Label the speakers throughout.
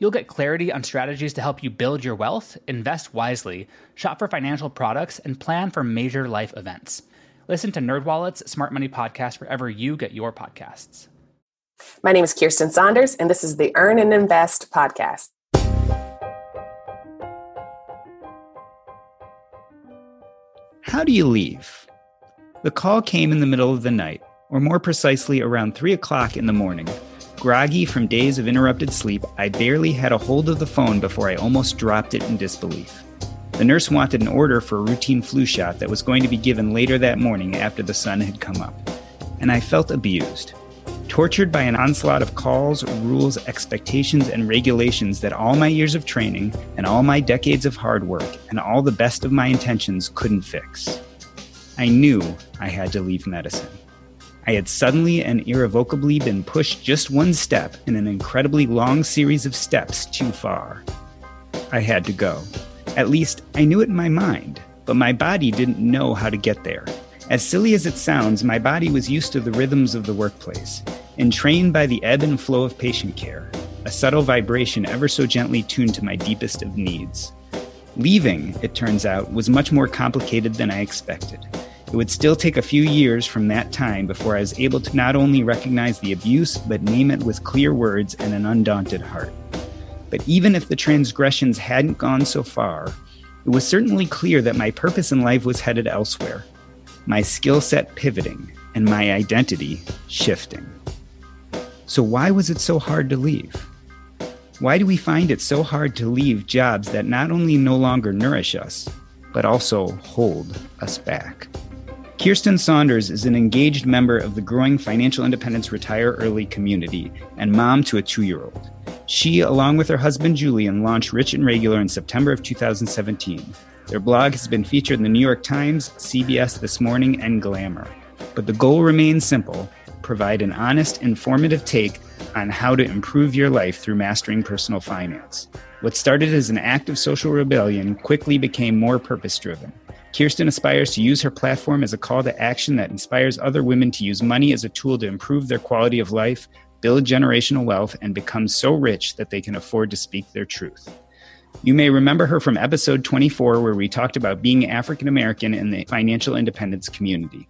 Speaker 1: You'll get clarity on strategies to help you build your wealth, invest wisely, shop for financial products, and plan for major life events. Listen to NerdWallet's Smart Money Podcast wherever you get your podcasts.
Speaker 2: My name is Kiersten Saunders, and this is the Earn and Invest podcast.
Speaker 3: How do you leave? The call came in the middle of the night, or more precisely around 3 o'clock in the morning. Groggy from days of interrupted sleep, I barely had a hold of the phone before I almost dropped it in disbelief. The nurse wanted an order for a routine flu shot that was going to be given later that morning after the sun had come up. And I felt abused. Tortured by an onslaught of calls, rules, expectations, and regulations that all my years of training and all my decades of hard work and all the best of my intentions couldn't fix. I knew I had to leave medicine. I had suddenly and irrevocably been pushed just one step in an incredibly long series of steps too far. I had to go. At least, I knew it in my mind, but my body didn't know how to get there. As silly as it sounds, my body was used to the rhythms of the workplace, entrained by the ebb and flow of patient care, a subtle vibration ever so gently tuned to my deepest of needs. Leaving, it turns out, was much more complicated than I expected. It would still take a few years from that time before I was able to not only recognize the abuse, but name it with clear words and an undaunted heart. But even if the transgressions hadn't gone so far, it was certainly clear that my purpose in life was headed elsewhere, my skill set pivoting, and my identity shifting. So, why was it so hard to leave? Why do we find it so hard to leave jobs that not only no longer nourish us, but also hold us back? Kiersten Saunders is an engaged member of the growing financial independence retire early community and mom to a two year old. She, along with her husband Julian, launched Rich and Regular in September of 2017. Their blog has been featured in the New York Times, CBS This Morning, and Glamour. But the goal remains simple provide an honest, informative take on how to improve your life through mastering personal finance. What started as an act of social rebellion quickly became more purpose driven. Kiersten aspires to use her platform as a call to action that inspires other women to use money as a tool to improve their quality of life, build generational wealth, and become so rich that they can afford to speak their truth. You may remember her from episode 24, where we talked about being African American in the financial independence community.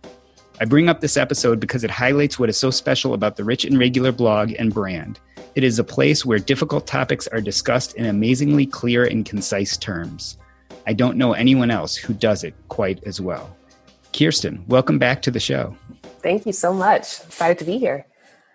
Speaker 3: I bring up this episode because it highlights what is so special about the Rich and Regular blog and brand. It is a place where difficult topics are discussed in amazingly clear and concise terms. I don't know anyone else who does it quite as well. Kiersten, welcome back to the show.
Speaker 2: Thank you so much. Excited to be here.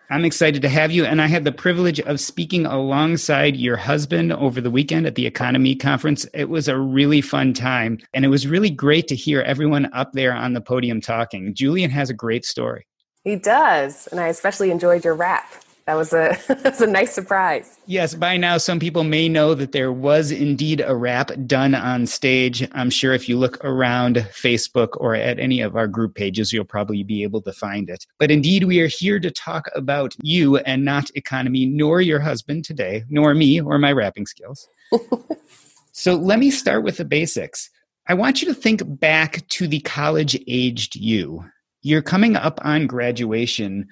Speaker 3: I'm excited to have you. And I had the privilege of speaking alongside your husband over the weekend at the EconoMe Conference. It was a really fun time. And it was really great to hear everyone up there on the podium talking. Julian has a great story.
Speaker 2: He does. And I especially enjoyed your rap that was a that's a nice surprise.
Speaker 3: Yes, by now some people may know that there was indeed a rap done on stage. I'm sure if you look around Facebook or at any of our group pages, you'll probably be able to find it. But indeed, we are here to talk about you and not EconoMe, nor your husband today, nor me or my rapping skills. so let me start with the basics. I want you to think back to the college aged you. You're coming up on graduation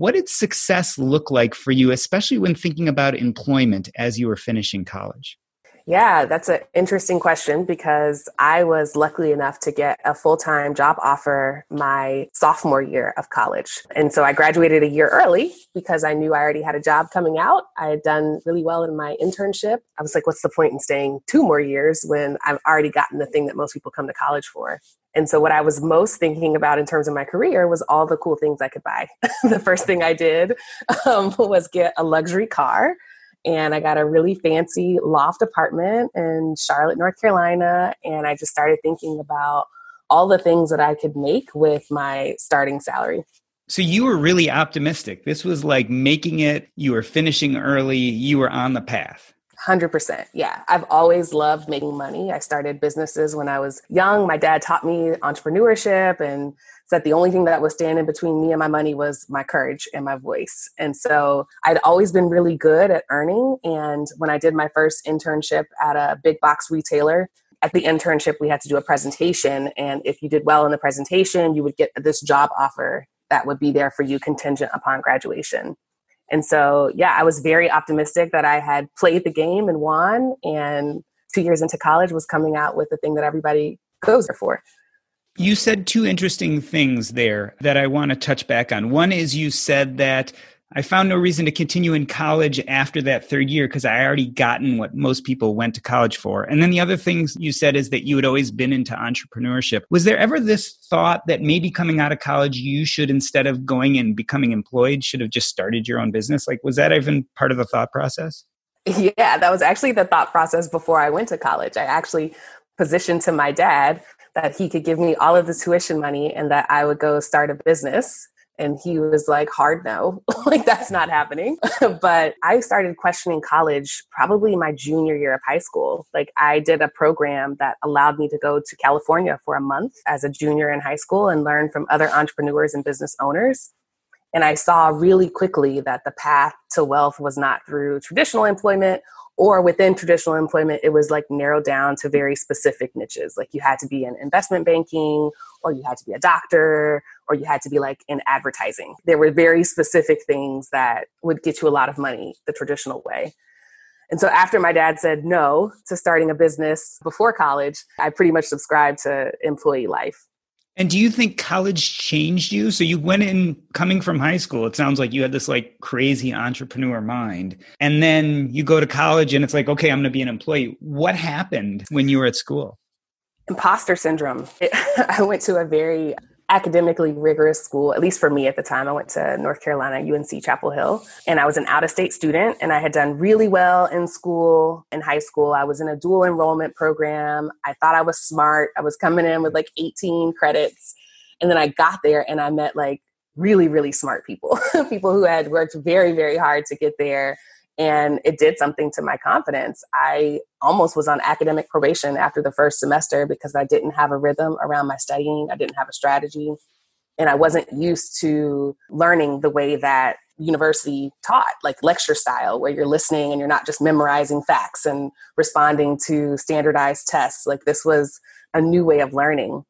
Speaker 3: what did success look like for you, especially when thinking about employment as you were finishing college?
Speaker 2: Yeah, that's an interesting question because I was lucky enough to get a full time job offer my sophomore year of college. And so I graduated a year early because I knew I already had a job coming out. I had done really well in my internship. I was like, what's the point in staying two more years when I've already gotten the thing that most people come to college for? And so, what I was most thinking about in terms of my career was all the cool things I could buy. the first thing I did um, was get a luxury car and I got a really fancy loft apartment in Charlotte, North Carolina. And I just started thinking about all the things that I could make with my starting salary.
Speaker 3: So you were really optimistic. This was like making it, you were finishing early, you were on the path.
Speaker 2: 100%. Yeah. I've always loved making money. I started businesses when I was young. My dad taught me entrepreneurship and said the only thing that was standing between me and my money was my courage and my voice. And so I'd always been really good at earning. And when I did my first internship at a big box retailer, at the internship, we had to do a presentation. And if you did well in the presentation, you would get this job offer that would be there for you contingent upon graduation. And so, yeah, I was very optimistic that I had played the game and won. And two years into college was coming out with the thing that everybody goes for.
Speaker 3: You said two interesting things there that I want to touch back on. One is you said that I found no reason to continue in college after that third year because I already gotten what most people went to college for. And then the other things you said is that you had always been into entrepreneurship. Was there ever this thought that maybe coming out of college, you should, instead of going and becoming employed, should have just started your own business? Like, was that even part of the thought process?
Speaker 2: Yeah, that was actually the thought process before I went to college. I actually positioned to my dad that he could give me all of the tuition money and that I would go start a business and he was like hard no. Like that's not happening. But i started questioning college probably my junior year of high school. Like i did a program that allowed me to go to california for a month as a junior in high school and learn from other entrepreneurs and business owners. And i saw really quickly that the path to wealth was not through traditional employment or within traditional employment it was like narrowed down to very specific niches. Like you had to be in investment banking or you had to be a doctor or you had to be like in advertising. There were very specific things that would get you a lot of money the traditional way. And so after my dad said no to starting a business before college i pretty much subscribed to employee life
Speaker 3: and do you think college changed you? So you went in coming from high school, it sounds like you had this like crazy entrepreneur mind. And then you go to college and it's like, okay, I'm going to be an employee. What happened when you were at school?
Speaker 2: Imposter syndrome. It, I went to a very academically rigorous school, at least for me at the time. I went to North Carolina, UNC Chapel Hill, and I was an out of state student. And I had done really well in school, in high school. I was in a dual enrollment program. I thought I was smart. I was coming in with like 18 credits. And then I got there and I met like really, really smart people, people who had worked very, very hard to get there and it did something to my confidence. I almost was on academic probation after the first semester because I didn't have a rhythm around my studying, I didn't have a strategy, and I wasn't used to learning the way that university taught, like lecture style, where you're listening and you're not just memorizing facts and responding to standardized tests. Like this was a new way of learning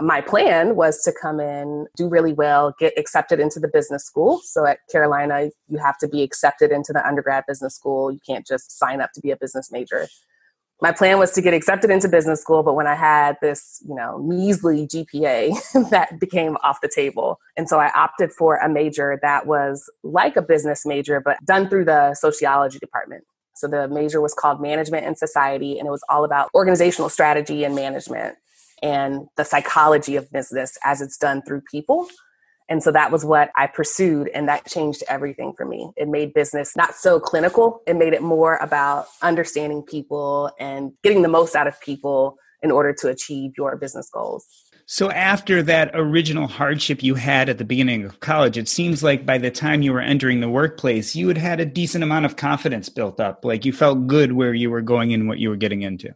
Speaker 2: my plan was to come in, do really well, get accepted into the business school. So at Carolina, you have to be accepted into the undergrad business school. You can't just sign up to be a business major. My plan was to get accepted into business school, but when I had this, you know, measly GPA, that became off the table. And so I opted for a major that was like a business major, but done through the sociology department. So the major was called Management and Society, and it was all about organizational strategy and management and the psychology of business as it's done through people. And so that was what I pursued, and that changed everything for me. It made business not so clinical, it made it more about understanding people and getting the most out of people in order to achieve your business goals.
Speaker 3: So, after that original hardship you had at the beginning of college, it seems like by the time you were entering the workplace, you had had a decent amount of confidence built up. Like you felt good where you were going and what you were getting into.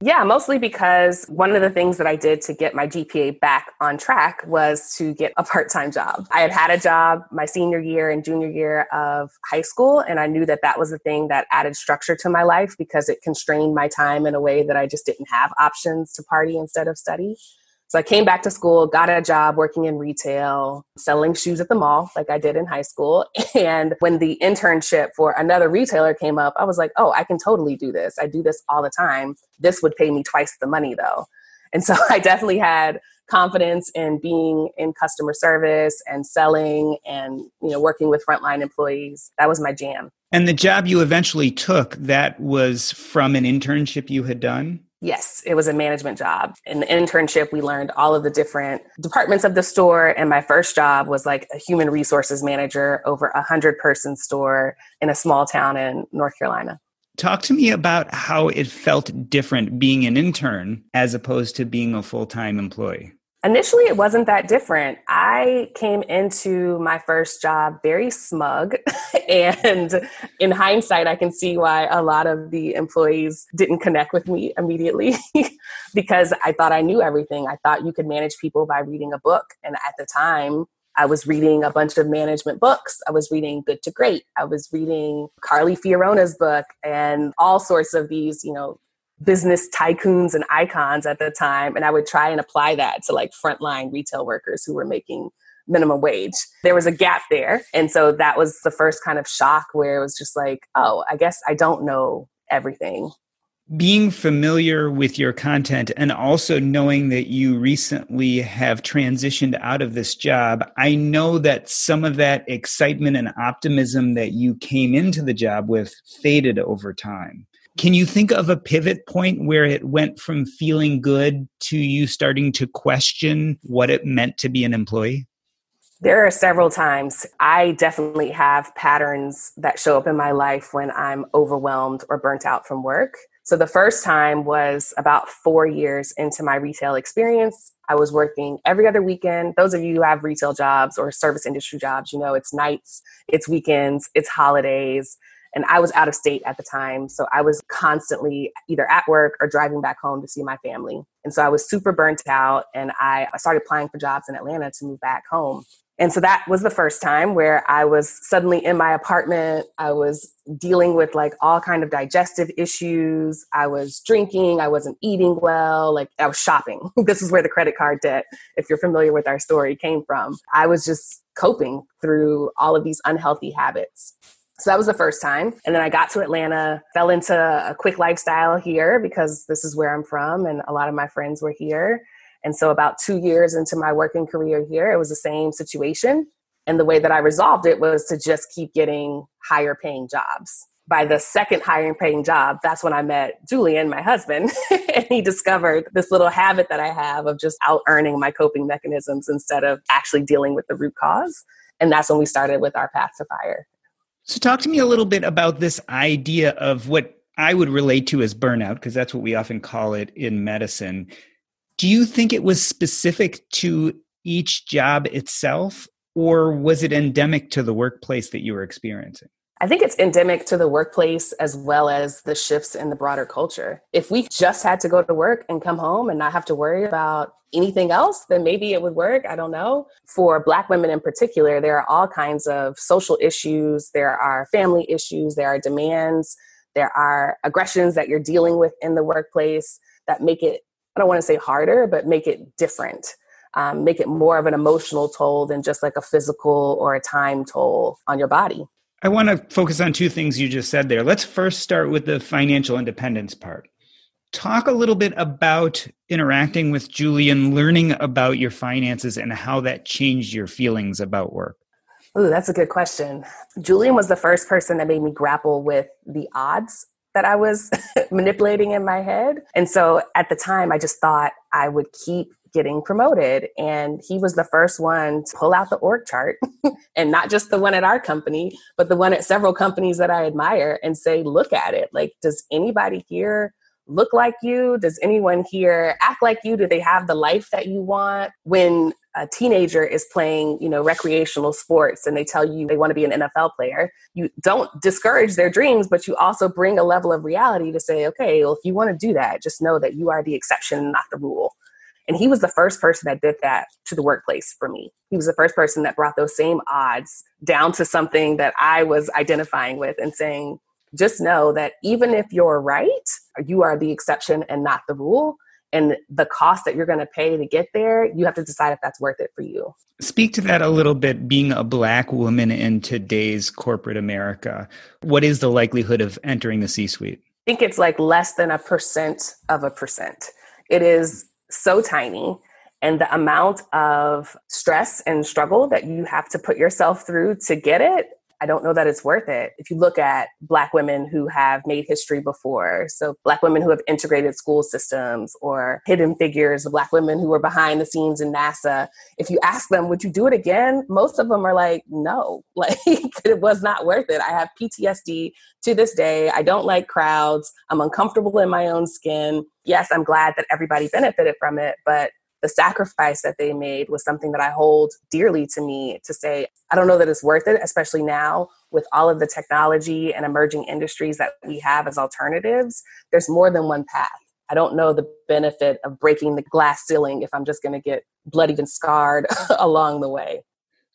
Speaker 2: Yeah, mostly because one of the things that I did to get my GPA back on track was to get a part time job. I had had a job my senior year and junior year of high school, and I knew that that was the thing that added structure to my life because it constrained my time in a way that I just didn't have options to party instead of study. So I came back to school, got a job working in retail, selling shoes at the mall, like I did in high school. And when the internship for another retailer came up, I was like, oh, I can totally do this. I do this all the time. This would pay me twice the money though. And so I definitely had confidence in being in customer service and selling and you know working with frontline employees that was my jam
Speaker 3: and the job you eventually took that was from an internship you had done
Speaker 2: Yes, it was a management job. In the internship, we learned all of the different departments of the store. And my first job was like a human resources manager over a hundred person store in a small town in North Carolina.
Speaker 3: Talk to me about how it felt different being an intern as opposed to being a full time employee.
Speaker 2: Initially, it wasn't that different. I came into my first job very smug. and in hindsight, I can see why a lot of the employees didn't connect with me immediately because I thought I knew everything. I thought you could manage people by reading a book. And at the time, I was reading a bunch of management books. I was reading Good to Great. I was reading Carly Fiorina's book and all sorts of these, you know, business tycoons and icons at the time and i would try and apply that to like frontline retail workers who were making minimum wage there was a gap there and so that was the first kind of shock where it was just like oh i guess i don't know everything
Speaker 3: being familiar with your content and also knowing that you recently have transitioned out of this job, I know that some of that excitement and optimism that you came into the job with faded over time. Can you think of a pivot point where it went from feeling good to you starting to question what it meant to be an employee?
Speaker 2: There are several times. I definitely have patterns that show up in my life when I'm overwhelmed or burnt out from work. So the first time was about four years into my retail experience. I was working every other weekend. Those of you who have retail jobs or service industry jobs, you know it's nights, it's weekends, it's holidays. And I was out of state at the time. So I was constantly either at work or driving back home to see my family. And so I was super burnt out and I started applying for jobs in Atlanta to move back home. And so that was the first time where I was suddenly in my apartment. I was dealing with like all kind of digestive issues. I was drinking. I wasn't eating well. Like I was shopping. this is where the credit card debt, if you're familiar with our story, came from. I was just coping through all of these unhealthy habits. So that was the first time. And then I got to Atlanta, fell into a quick lifestyle here because this is where I'm from and a lot of my friends were here. And so about two years into my working career here, it was the same situation. And the way that I resolved it was to just keep getting higher paying jobs. By the second higher paying job, that's when I met Julian, my husband, and he discovered this little habit that I have of just out earning my coping mechanisms instead of actually dealing with the root cause. And that's when we started with our path to fire.
Speaker 3: So, talk to me a little bit about this idea of what I would relate to as burnout, because that's what we often call it in medicine. Do you think it was specific to each job itself, or was it endemic to the workplace that you were experiencing?
Speaker 2: I think it's endemic to the workplace as well as the shifts in the broader culture. If we just had to go to work and come home and not have to worry about anything else, then maybe it would work. I don't know. For Black women in particular, there are all kinds of social issues, there are family issues, there are demands, there are aggressions that you're dealing with in the workplace that make it, I don't want to say harder, but make it different. Um, make it more of an emotional toll than just like a physical or a time toll on your body.
Speaker 3: I want to focus on two things you just said there. Let's first start with the financial independence part talk a little bit about interacting with Julian, learning about your finances and how that changed your feelings about work.
Speaker 2: Ooh, that's a good question. Julian was the first person that made me grapple with the odds that I was manipulating in my head. And so at the time, I just thought I would keep getting promoted. And he was the first one to pull out the org chart and not just the one at our company, but the one at several companies that I admire and say, look at it. Like, does anybody here look like you? Does anyone here act like you? Do they have the life that you want? When a teenager is playing, you know, recreational sports and they tell you they want to be an NFL player, you don't discourage their dreams, but you also bring a level of reality to say, okay, well, if you want to do that, just know that you are the exception, not the rule. And he was the first person that did that to the workplace for me. He was the first person that brought those same odds down to something that I was identifying with and saying, just know that even if you're right, you are the exception and not the rule. and the cost that you're going to pay to get there, you have to decide if that's worth it for you.
Speaker 3: Speak to that a little bit. Being a black woman in today's corporate America, what is the likelihood of entering the C suite?
Speaker 2: I think it's like less than a percent of a percent. It is so tiny. And the amount of stress and struggle that you have to put yourself through to get it I don't know that it's worth it. If you look at Black women who have made history before, so Black women who have integrated school systems or hidden figures, the Black women who were behind the scenes in NASA, if you ask them, would you do it again? Most of them are like, no, like it was not worth it. I have PTSD to this day. I don't like crowds. I'm uncomfortable in my own skin. Yes, I'm glad that everybody benefited from it, but the sacrifice that they made was something that I hold dearly to me to say, I don't know that it's worth it, especially now with all of the technology and emerging industries that we have as alternatives. There's more than one path. I don't know the benefit of breaking the glass ceiling if I'm just going to get bloodied and scarred along the way.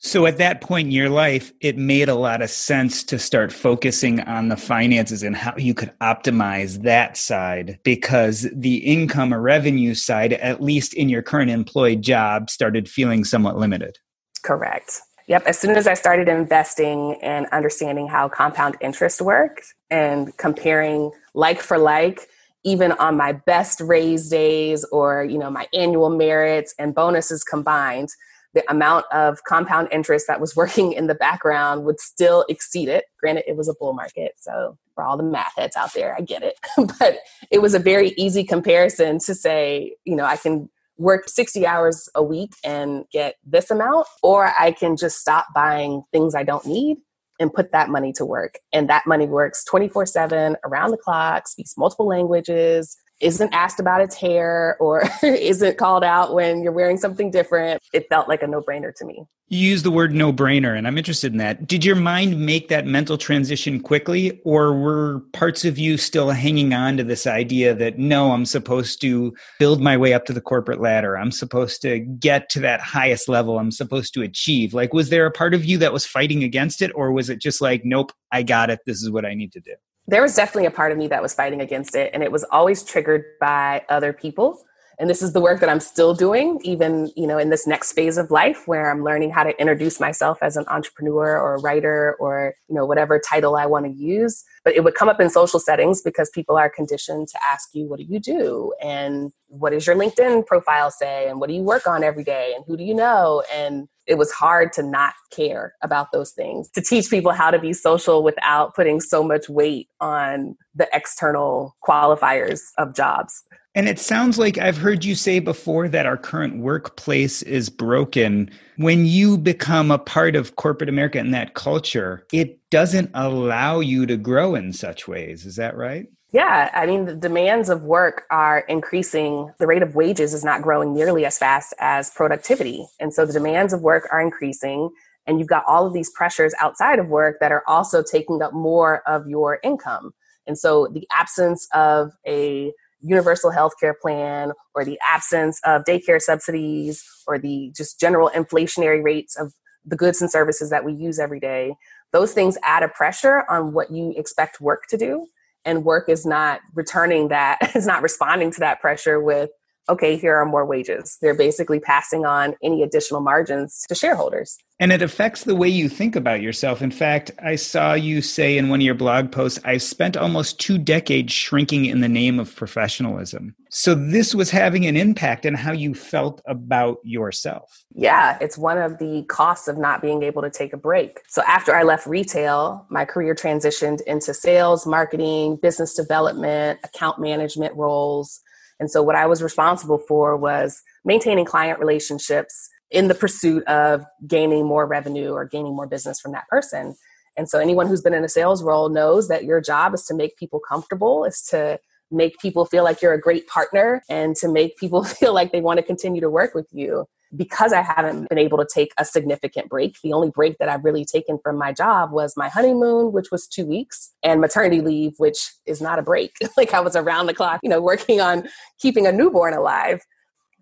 Speaker 3: So at that point in your life, it made a lot of sense to start focusing on the finances and how you could optimize that side because the income or revenue side, at least in your current employed job, started feeling somewhat limited.
Speaker 2: Correct. Yep. As soon as I started investing and understanding how compound interest worked and comparing like for like, even on my best raise days or, you know, my annual merits and bonuses combined, the amount of compound interest that was working in the background would still exceed it. Granted, it was a bull market, so for all the math heads out there, I get it. but it was a very easy comparison to say, you know, I can work 60 hours a week and get this amount, or I can just stop buying things I don't need and put that money to work. And that money works 24 7 around the clock, speaks multiple languages, isn't asked about its hair or isn't called out when you're wearing something different. It felt like a no brainer to me.
Speaker 3: You use the word no brainer, and I'm interested in that. Did your mind make that mental transition quickly, or were parts of you still hanging on to this idea that no, I'm supposed to build my way up to the corporate ladder? I'm supposed to get to that highest level I'm supposed to achieve? Like, was there a part of you that was fighting against it, or was it just like, nope, I got it. This is what I need to do?
Speaker 2: There was definitely a part of me that was fighting against it and it was always triggered by other people. And this is the work that i'm still doing even you know in this next phase of life where i'm learning how to introduce myself as an entrepreneur or a writer or you know whatever title i want to use. But it would come up in social settings because people are conditioned to ask you what do you do? And what does your linkedin profile say? And what do you work on every day? And who do you know? And it was hard to not care about those things to teach people how to be social without putting so much weight on the external qualifiers of jobs
Speaker 3: and it sounds like I've heard you say before that our current workplace is broken. When you become a part of corporate America and that culture, it doesn't allow you to grow in such ways. Is that right?
Speaker 2: Yeah, I mean, the demands of work are increasing. The rate of wages is not growing nearly as fast as productivity. And so the demands of work are increasing. And you've got all of these pressures outside of work that are also taking up more of your income. And so the absence of a universal health care plan or the absence of daycare subsidies or the just general inflationary rates of the goods and services that we use every day those things add a pressure on what you expect work to do and work is not returning that is not responding to that pressure with okay, here are more wages. They're basically passing on any additional margins to shareholders.
Speaker 3: And it affects the way you think about yourself. In fact, I saw you say in one of your blog posts, I've spent almost two decades shrinking in the name of professionalism. So this was having an impact on how you felt about yourself.
Speaker 2: Yeah, it's one of the costs of not being able to take a break. So after I left retail, my career transitioned into sales, marketing, business development, account management roles and so what I was responsible for was maintaining client relationships in the pursuit of gaining more revenue or gaining more business from that person. And so anyone who's been in a sales role knows that your job is to make people comfortable, is to make people feel like you're a great partner and to make people feel like they want to continue to work with you because I haven't been able to take a significant break, the only break that I've really taken from my job was my honeymoon, which was two weeks, and maternity leave, which is not a break. like I was around the clock, you know, working on keeping a newborn alive.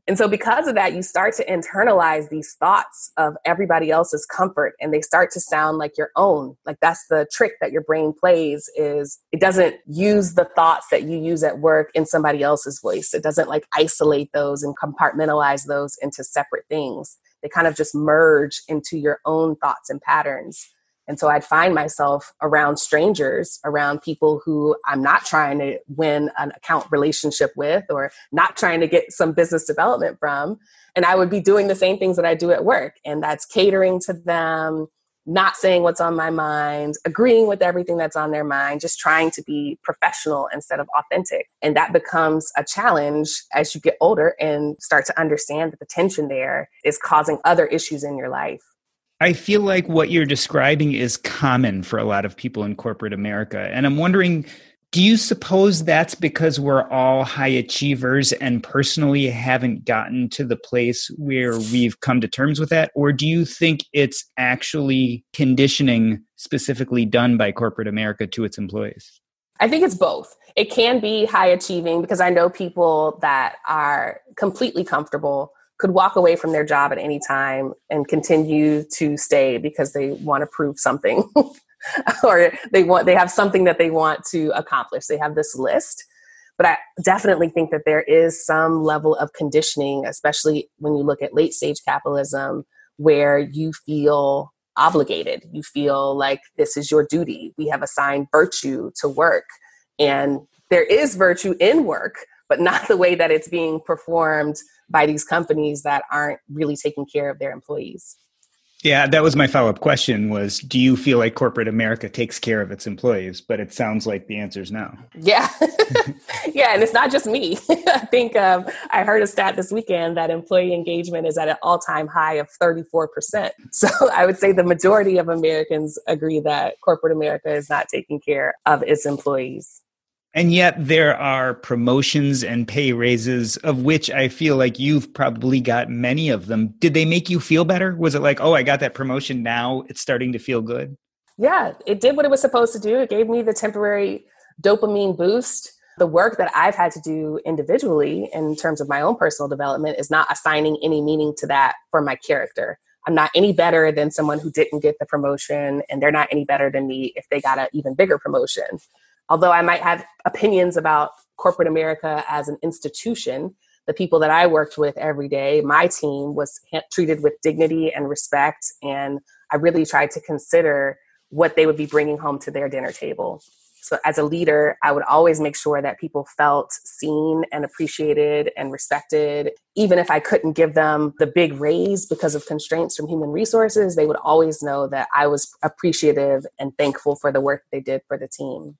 Speaker 2: And so, because of that, you start to internalize these thoughts of everybody else's comfort and they start to sound like your own. Like that's the trick that your brain plays is it doesn't use the thoughts that you use at work in somebody else's voice. It doesn't like isolate those and compartmentalize those into separate things. They kind of just merge into your own thoughts and patterns. And so I'd find myself around strangers, around people who I'm not trying to win an account relationship with or not trying to get some business development from. And I would be doing the same things that I do at work. And that's catering to them, not saying what's on my mind, agreeing with everything that's on their mind, just trying to be professional instead of authentic. And that becomes a challenge as you get older and start to understand that the tension there is causing other issues in your life.
Speaker 3: I feel like what you're describing is common for a lot of people in corporate America. And I'm wondering do you suppose that's because we're all high achievers and personally haven't gotten to the place where we've come to terms with that? Or do you think it's actually conditioning specifically done by corporate America to its employees?
Speaker 2: I think it's both. It can be high achieving because I know people that are completely comfortable could walk away from their job at any time and continue to stay because they want to prove something or they want they have something that they want to accomplish. They have this list. But i definitely think that there is some level of conditioning especially when you look at late stage capitalism where you feel obligated. You feel like this is your duty. We have assigned virtue to work. And there is virtue in work but not the way that it's being performed by these companies that aren't really taking care of their employees.
Speaker 3: Yeah, that was my follow-up question was do you feel like corporate America takes care of its employees? But it sounds like the answer is no.
Speaker 2: Yeah. yeah, and it's not just me. I think um, I heard a stat this weekend that employee engagement is at an all-time high of 34%. So I would say the majority of Americans agree that corporate America is not taking care of its employees.
Speaker 3: And yet there are promotions and pay raises of which I feel like you've probably got many of them. Did they make you feel better? Was it like, oh, I got that promotion now, it's starting to feel good?
Speaker 2: Yeah, it did what it was supposed to do. It gave me the temporary dopamine boost. The work that I've had to do individually in terms of my own personal development is not assigning any meaning to that for my character. I'm not any better than someone who didn't get the promotion, and they're not any better than me if they got an even bigger promotion although I might have opinions about corporate America as an institution, the people that I worked with every day, my team was treated with dignity and respect. And I really tried to consider what they would be bringing home to their dinner table. So, as a leader, I would always make sure that people felt seen and appreciated and respected. Even if I couldn't give them the big raise because of constraints from human resources, they would always know that I was appreciative and thankful for the work they did for the team.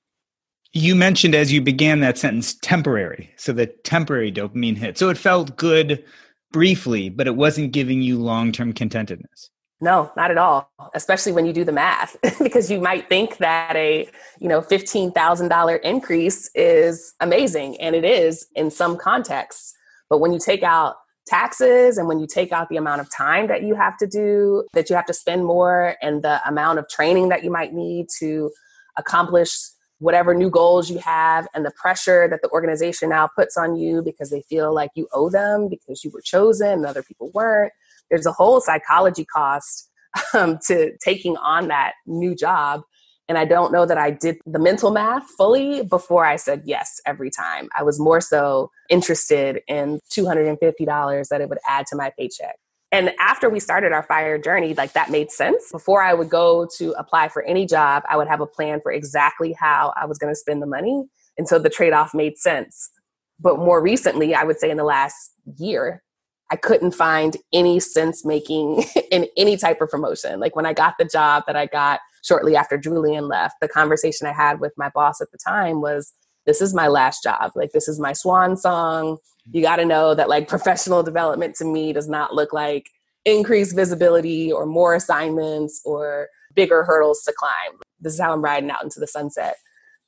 Speaker 3: You mentioned as you began that sentence temporary. So the temporary dopamine hit. So it felt good briefly, but it wasn't giving you long term contentedness.
Speaker 2: No, not at all. Especially when you do the math, because you might think that a you know fifteen thousand dollar increase is amazing, and it is in some contexts. But when you take out taxes and when you take out the amount of time that you have to do, that you have to spend more, and the amount of training that you might need to accomplish whatever new goals you have and the pressure that the organization now puts on you because they feel like you owe them because you were chosen and other people weren't. There's a whole psychology cost um, to taking on that new job. And I don't know that I did the mental math fully before I said yes every time. I was more so interested in $250 that it would add to my paycheck. And after we started our fire journey, like that made sense. Before I would go to apply for any job, I would have a plan for exactly how I was going to spend the money. And so the trade off made sense. But more recently, I would say in the last year, I couldn't find any sense making in any type of promotion. Like when I got the job that I got shortly after Julian left, the conversation I had with my boss at the time was this is my last job. Like, this is my swan song. You got to know that, like, professional development to me does not look like increased visibility or more assignments or bigger hurdles to climb. This is how I'm riding out into the sunset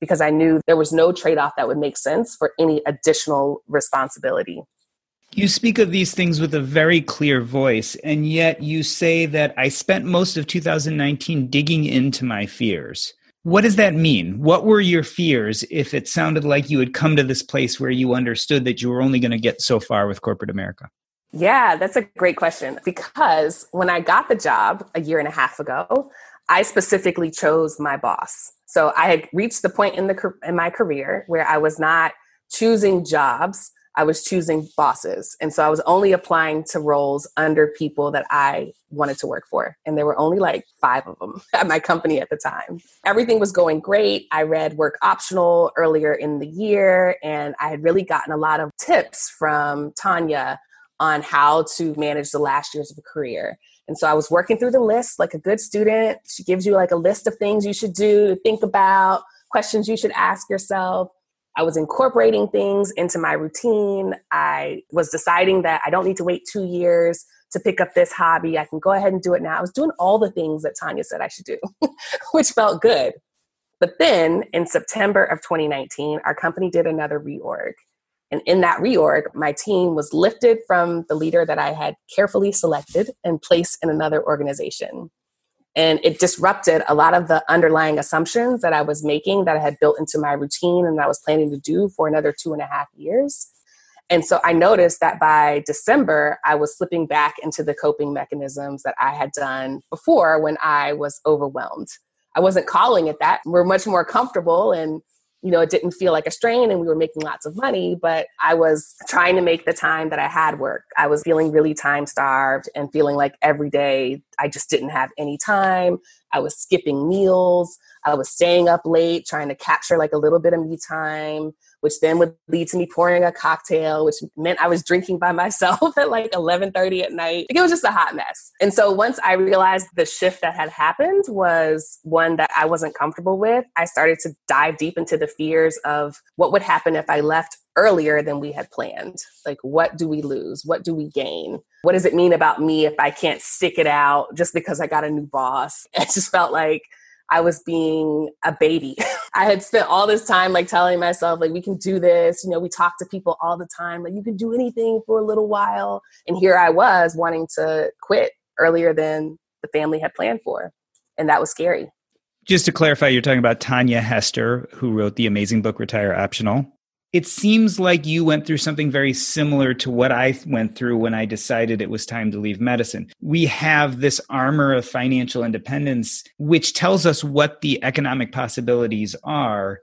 Speaker 2: because I knew there was no trade off that would make sense for any additional responsibility.
Speaker 3: You speak of these things with a very clear voice, and yet you say that I spent most of 2019 digging into my fears. What does that mean? What were your fears if it sounded like you had come to this place where you understood that you were only going to get so far with corporate America?
Speaker 2: Yeah, that's a great question. Because when I got the job a year and a half ago, I specifically chose my boss. So I had reached the point in the in my career where I was not choosing jobs, I was choosing bosses. And so I was only applying to roles under people that I wanted to work for. And there were only like five of them at my company at the time. Everything was going great. I read Work Optional earlier in the year, and I had really gotten a lot of tips from Tanja on how to manage the last years of a career. And so I was working through the list like a good student. She gives you like a list of things you should do think about, questions you should ask yourself. I was incorporating things into my routine. I was deciding that I don't need to wait two years to pick up this hobby. I can go ahead and do it now. I was doing all the things that Tanja said I should do, which felt good. But then in September of 2019, our company did another reorg. And in that reorg, my team was lifted from the leader that I had carefully selected and placed in another organization. And it disrupted a lot of the underlying assumptions that I was making that I had built into my routine and I was planning to do for another two and a half years. And so I noticed that by December, I was slipping back into the coping mechanisms that I had done before when I was overwhelmed. I wasn't calling it that. We're much more comfortable and you know, it didn't feel like a strain and we were making lots of money, but I was trying to make the time that I had work. I was feeling really time starved and feeling like every day I just didn't have any time. I was skipping meals. I was staying up late trying to capture like a little bit of me time which then would lead to me pouring a cocktail, which meant I was drinking by myself at like 11:30 at night. Like it was just a hot mess. And so once I realized the shift that had happened was one that I wasn't comfortable with, I started to dive deep into the fears of what would happen if I left earlier than we had planned. Like, what do we lose? What do we gain? What does it mean about me if I can't stick it out just because I got a new boss? It just felt like I was being a baby. I had spent all this time like telling myself, like, we can do this. You know, we talk to people all the time, like, you can do anything for a little while. And here I was wanting to quit earlier than the family had planned for. And that was scary.
Speaker 3: Just to clarify, you're talking about Tanja Hester, who wrote the amazing book Retire Optional it seems like you went through something very similar to what I went through when I decided it was time to leave medicine. We have this armor of financial independence, which tells us what the economic possibilities are.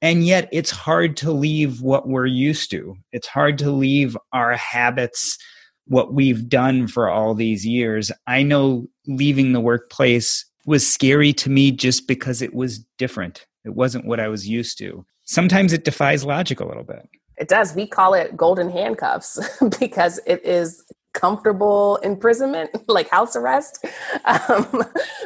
Speaker 3: And yet it's hard to leave what we're used to. It's hard to leave our habits, what we've done for all these years. I know leaving the workplace was scary to me just because it was different. It wasn't what I was used to sometimes it defies logic a little bit.
Speaker 2: It does. We call it golden handcuffs because it is comfortable imprisonment like house arrest um,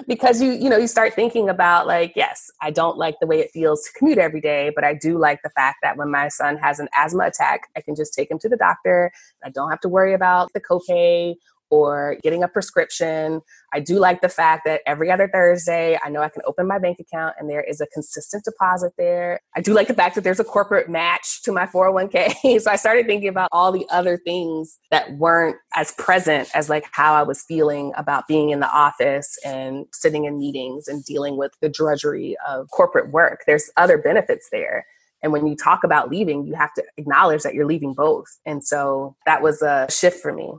Speaker 2: because you you know you start thinking about like yes i don't like the way it feels to commute every day but i do like the fact that when my son has an asthma attack i can just take him to the doctor i don't have to worry about the copay or getting a prescription. I do like the fact that every other Thursday, I know I can open my bank account and there is a consistent deposit there. I do like the fact that there's a corporate match to my 401k. so I started thinking about all the other things that weren't as present as like how I was feeling about being in the office and sitting in meetings and dealing with the drudgery of corporate work. There's other benefits there. And when you talk about leaving, you have to acknowledge that you're leaving both. And so that was a shift for me.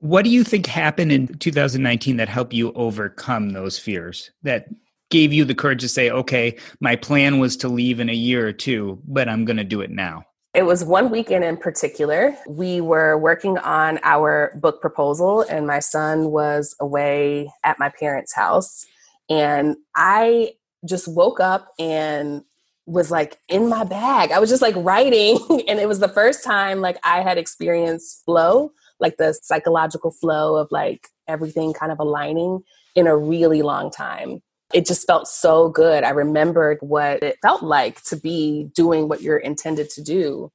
Speaker 3: What do you think happened in 2019 that helped you overcome those fears? That gave you the courage to say, okay, my plan was to leave in a year or two, but I'm going to do it now?
Speaker 2: It was one weekend in particular. We were working on our book proposal, and my son was away at my parents' house. And I just woke up and was like in my bag. I was just like writing, and it was the first time like I had experienced flow like the psychological flow of like everything kind of aligning in a really long time. It just felt so good. I remembered what it felt like to be doing what you're intended to do.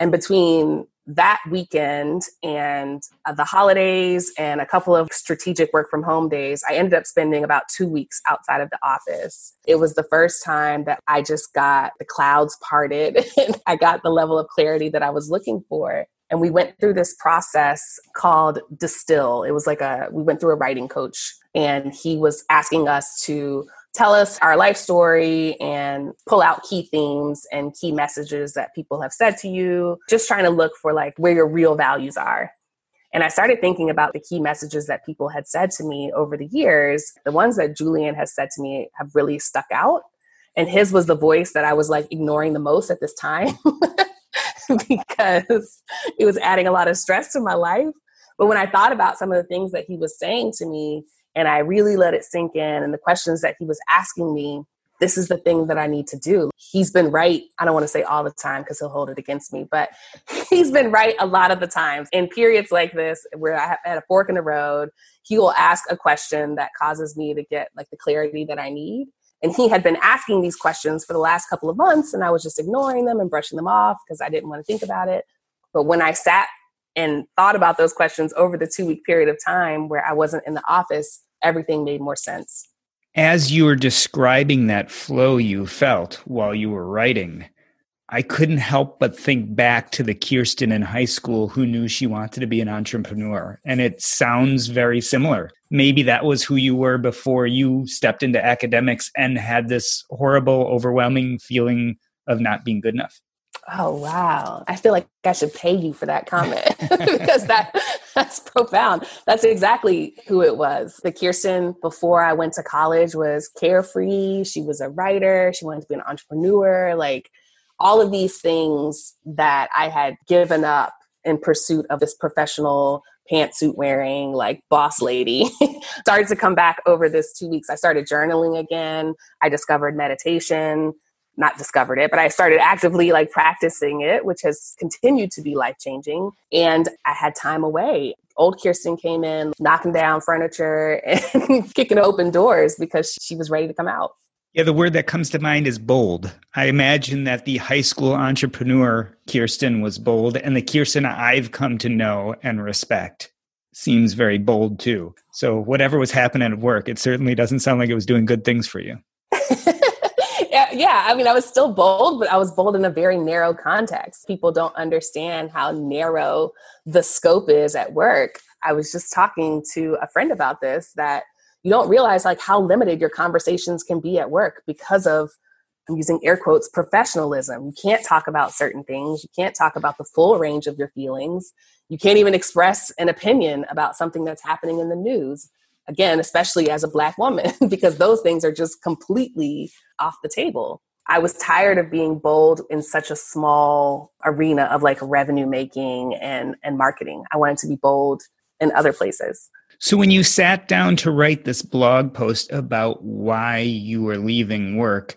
Speaker 2: And between that weekend and uh, the holidays and a couple of strategic work from home days, I ended up spending about two weeks outside of the office. It was the first time that I just got the clouds parted and I got the level of clarity that I was looking for. And we went through this process called Distill. It was like a, we went through a writing coach, and he was asking us to tell us our life story and pull out key themes and key messages that people have said to you, just trying to look for like where your real values are. And I started thinking about the key messages that people had said to me over the years. The ones that Julian has said to me have really stuck out. And his was the voice that I was like ignoring the most at this time because it was adding a lot of stress to my life. But when I thought about some of the things that he was saying to me and I really let it sink in and the questions that he was asking me, this is the thing that I need to do. He's been right. I don't want to say all the time because he'll hold it against me, but he's been right a lot of the times. In periods like this, where I have had a fork in the road, he will ask a question that causes me to get like the clarity that I need. And he had been asking these questions for the last couple of months, and I was just ignoring them and brushing them off because I didn't want to think about it. But when I sat and thought about those questions over the two week period of time where I wasn't in the office, everything made more sense.
Speaker 3: As you were describing that flow you felt while you were writing, I couldn't help but think back to the Kiersten in high school who knew she wanted to be an entrepreneur. And it sounds very similar. Maybe that was who you were before you stepped into academics and had this horrible, overwhelming feeling of not being good enough.
Speaker 2: Oh wow. I feel like I should pay you for that comment because that that's profound. That's exactly who it was. The Kiersten before I went to college was carefree. She was a writer. She wanted to be an entrepreneur. Like all of these things that I had given up in pursuit of this professional pantsuit wearing, like boss lady, started to come back over this two weeks. I started journaling again. I discovered meditation not discovered it, but I started actively like practicing it, which has continued to be life changing. And I had time away. Old Kiersten came in, knocking down furniture and kicking open doors because she was ready to come out.
Speaker 3: Yeah, the word that comes to mind is bold. I imagine that the high school entrepreneur Kiersten was bold, and the Kiersten I've come to know and respect seems very bold too. So, whatever was happening at work, it certainly doesn't sound like it was doing good things for you.
Speaker 2: yeah, I mean, I was still bold, but I was bold in a very narrow context. People don't understand how narrow the scope is at work. I was just talking to a friend about this that you don't realize like how limited your conversations can be at work because of I'm using air quotes professionalism. You can't talk about certain things. You can't talk about the full range of your feelings. You can't even express an opinion about something that's happening in the news again, especially as a black woman, because those things are just completely off the table. I was tired of being bold in such a small arena of like revenue making and, and marketing. I wanted to be bold in other places.
Speaker 3: So, when you sat down to write this blog post about why you were leaving work,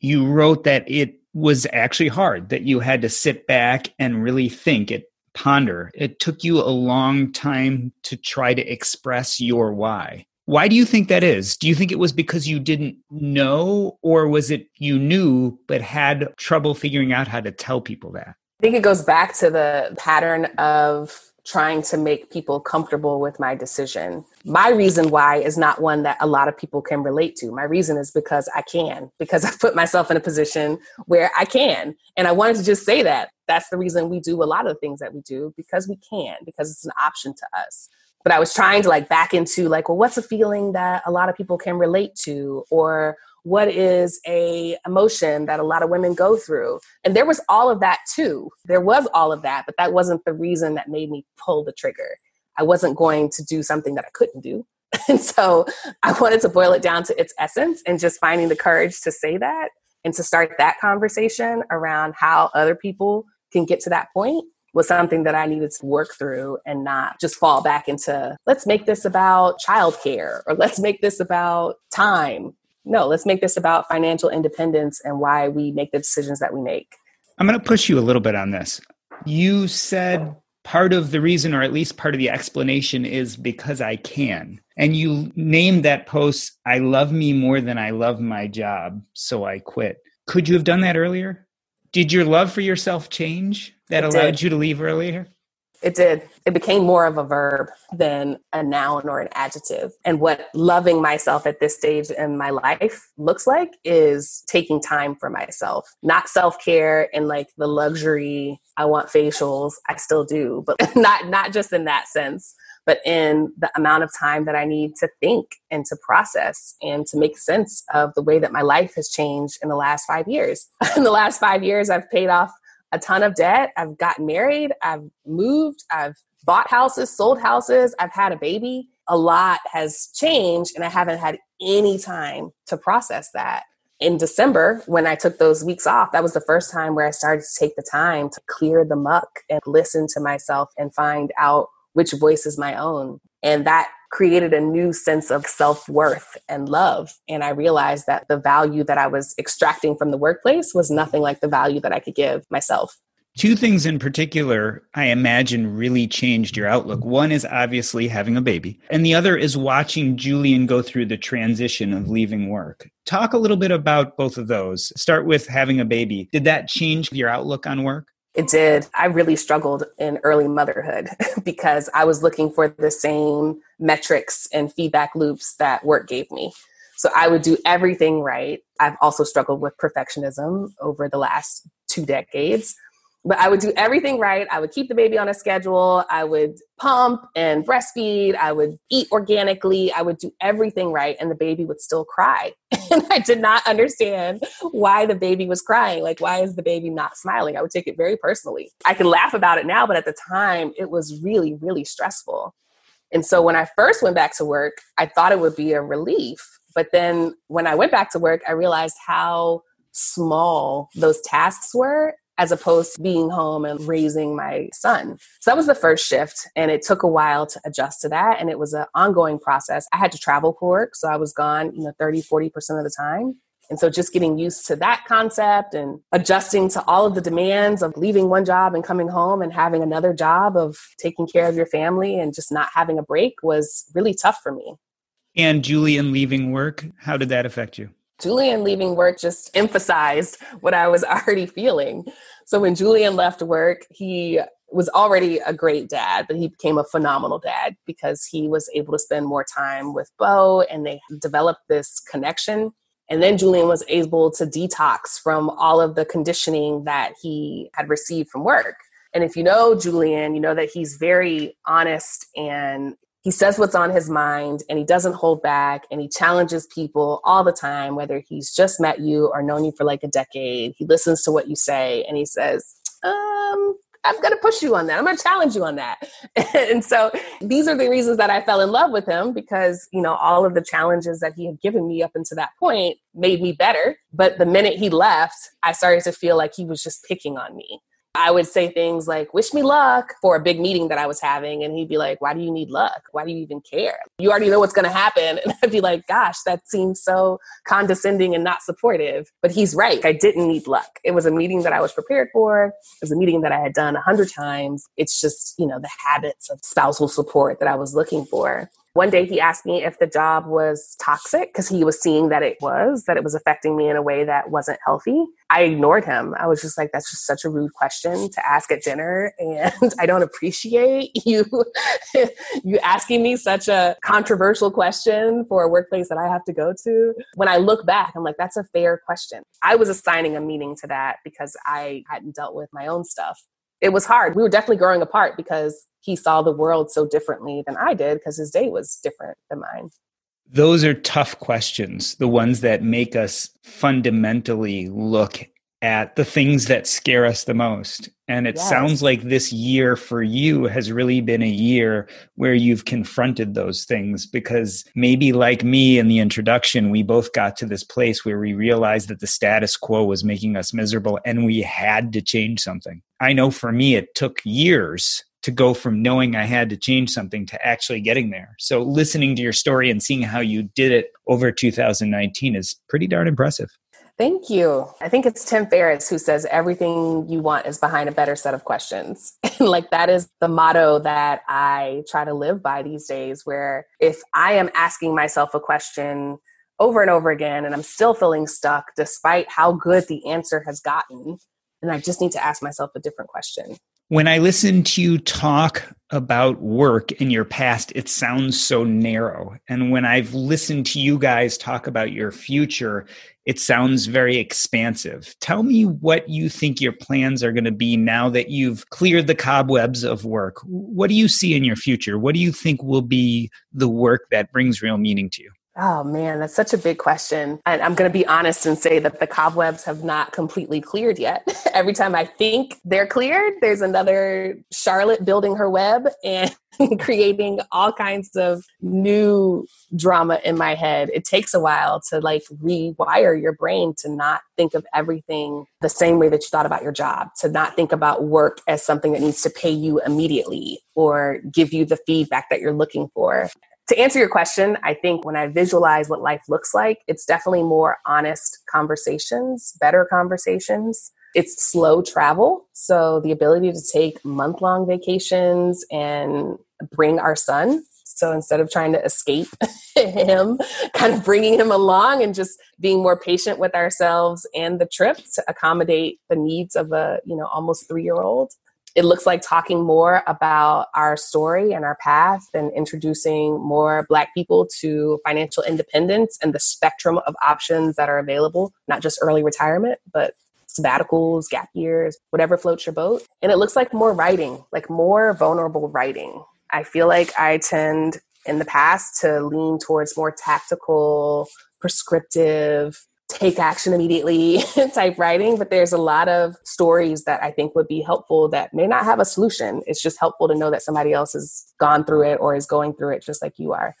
Speaker 3: you wrote that it was actually hard, that you had to sit back and really think. It ponder. It took you a long time to try to express your why. Why do you think that is? Do you think it was because you didn't know, or was it you knew but had trouble figuring out how to tell people that?
Speaker 2: I think it goes back to the pattern of trying to make people comfortable with my decision. My reason why is not one that a lot of people can relate to. My reason is because I can, because I put myself in a position where I can. And I wanted to just say that. That's the reason we do a lot of the things that we do because we can, because it's an option to us. But I was trying to like back into like, well, what's a feeling that a lot of people can relate to? Or what is a emotion that a lot of women go through. And there was all of that too. There was all of that but that wasn't the reason that made me pull the trigger. I wasn't going to do something that i couldn't do. And so i wanted to boil it down to its essence and just finding the courage to say that and to start that conversation around how other people can get to that point was something that I needed to work through and not just fall back into let's make this about childcare or let's make this about time no, let's make this about financial independence and why we make the decisions that we make.
Speaker 3: I'm going to push you a little bit on this. You said part of the reason, or at least part of the explanation, is because I can. And you named that post, I love me more than I love my job, so I quit. Could you have done that earlier? Did your love for yourself change that it allowed did. you to leave earlier?
Speaker 2: It did. It became more of a verb than a noun or an adjective. And what loving myself at this stage in my life looks like is taking time for myself, not self care and like the luxury. I want facials. I still do, but not not just in that sense, but in the amount of time that I need to think and to process and to make sense of the way that my life has changed in the last five years. in the last five years, I've paid off a ton of debt. I've gotten married. I've moved. I've bought houses, sold houses. I've had a baby. A lot has changed, and I haven't had any time to process that. In December, when I took those weeks off, that was the first time where I started to take the time to clear the muck and listen to myself and find out which voice is my own. And that created a new sense of self worth and love. And I realized that the value that I was extracting from the workplace was nothing like the value that I could give myself.
Speaker 3: Two things in particular, I imagine, really changed your outlook. One is obviously having a baby, and the other is watching Julian go through the transition of leaving work. Talk a little bit about both of those. Start with having a baby. Did that change your outlook on work?
Speaker 2: It did. I really struggled in early motherhood because I was looking for the same metrics and feedback loops that work gave me. So I would do everything right. I've also struggled with perfectionism over the last two decades but I would do everything right. I would keep the baby on a schedule. I would pump and breastfeed. I would eat organically. I would do everything right. And the baby would still cry. and I did not understand why the baby was crying. Like, why is the baby not smiling? I would take it very personally. I can laugh about it now, but at the time, it was really, really stressful. And so when I first went back to work, I thought it would be a relief. But then when I went back to work, I realized how small those tasks were as opposed to being home and raising my son. So that was the first shift. And it took a while to adjust to that. And it was an ongoing process. I had to travel for work. So I was gone, you know, 30, 40% of the time. And so just getting used to that concept and adjusting to all of the demands of leaving one job and coming home and having another job of taking care of your family and just not having a break was really tough for me.
Speaker 3: And Julie Julian leaving work, how did that affect you?
Speaker 2: Julian leaving work just emphasized what I was already feeling. So when Julian left work, he was already a great dad, but he became a phenomenal dad because he was able to spend more time with Bo and they developed this connection. And then Julian was able to detox from all of the conditioning that he had received from work. And if you know Julian, you know that he's very honest and he says what's on his mind and he doesn't hold back and he challenges people all the time, whether he's just met you or known you for like a decade. He listens to what you say and he says, um, I'm going to push you on that. I'm going to challenge you on that. and so these are the reasons that I fell in love with him because, you know, all of the challenges that he had given me up until that point made me better. But the minute he left, I started to feel like he was just picking on me. I would say things like, wish me luck for a big meeting that I was having. And he'd be like, why do you need luck? Why do you even care? You already know what's going to happen. And I'd be like, gosh, that seems so condescending and not supportive. But he's right. I didn't need luck. It was a meeting that I was prepared for. It was a meeting that I had done a hundred times. It's just, you know, the habits of spousal support that I was looking for. One day he asked me if the job was toxic because he was seeing that it was, that it was affecting me in a way that wasn't healthy. I ignored him. I was just like, that's just such a rude question to ask at dinner. And I don't appreciate you, you asking me such a controversial question for a workplace that I have to go to. When I look back, I'm like, that's a fair question. I was assigning a meaning to that because I hadn't dealt with my own stuff it was hard. We were definitely growing apart because he saw the world so differently than I did because his day was different than mine.
Speaker 3: Those are tough questions, the ones that make us fundamentally look at the things that scare us the most. And it yes. sounds like this year for you has really been a year where you've confronted those things because maybe like me in the introduction, we both got to this place where we realized that the status quo was making us miserable and we had to change something. I know for me, it took years to go from knowing I had to change something to actually getting there. So listening to your story and seeing how you did it over 2019 is pretty darn impressive.
Speaker 2: Thank you. I think it's Tim Ferriss who says everything you want is behind a better set of questions. And like that is the motto that I try to live by these days, where if I am asking myself a question over and over again and I'm still feeling stuck despite how good the answer has gotten, then I just need to ask myself a different question.
Speaker 3: When I listen to you talk about work in your past, it sounds so narrow. And when I've listened to you guys talk about your future, it sounds very expansive. Tell me what you think your plans are going to be now that you've cleared the cobwebs of work. What do you see in your future? What do you think will be the work that brings real meaning to you?
Speaker 2: Oh man, that's such a big question. And I'm going to be honest and say that the cobwebs have not completely cleared yet. Every time I think they're cleared, there's another Charlotte building her web and creating all kinds of new drama in my head. It takes a while to like rewire your brain to not think of everything the same way that you thought about your job, to not think about work as something that needs to pay you immediately or give you the feedback that you're looking for to answer your question, I think when I visualize what life looks like, it's definitely more honest conversations, better conversations. It's slow travel. So the ability to take month long vacations and bring our son. So instead of trying to escape him, kind of bringing him along and just being more patient with ourselves and the trip to accommodate the needs of a, you know, almost three year old it looks like talking more about our story and our path and introducing more Black people to financial independence and the spectrum of options that are available, not just early retirement, but sabbaticals, gap years, whatever floats your boat. And it looks like more writing, like more vulnerable writing. I feel like I tend in the past to lean towards more tactical, prescriptive, take action immediately type writing, but there's a lot of stories that I think would be helpful that may not have a solution. It's just helpful to know that somebody else has gone through it or is going through it just like you are.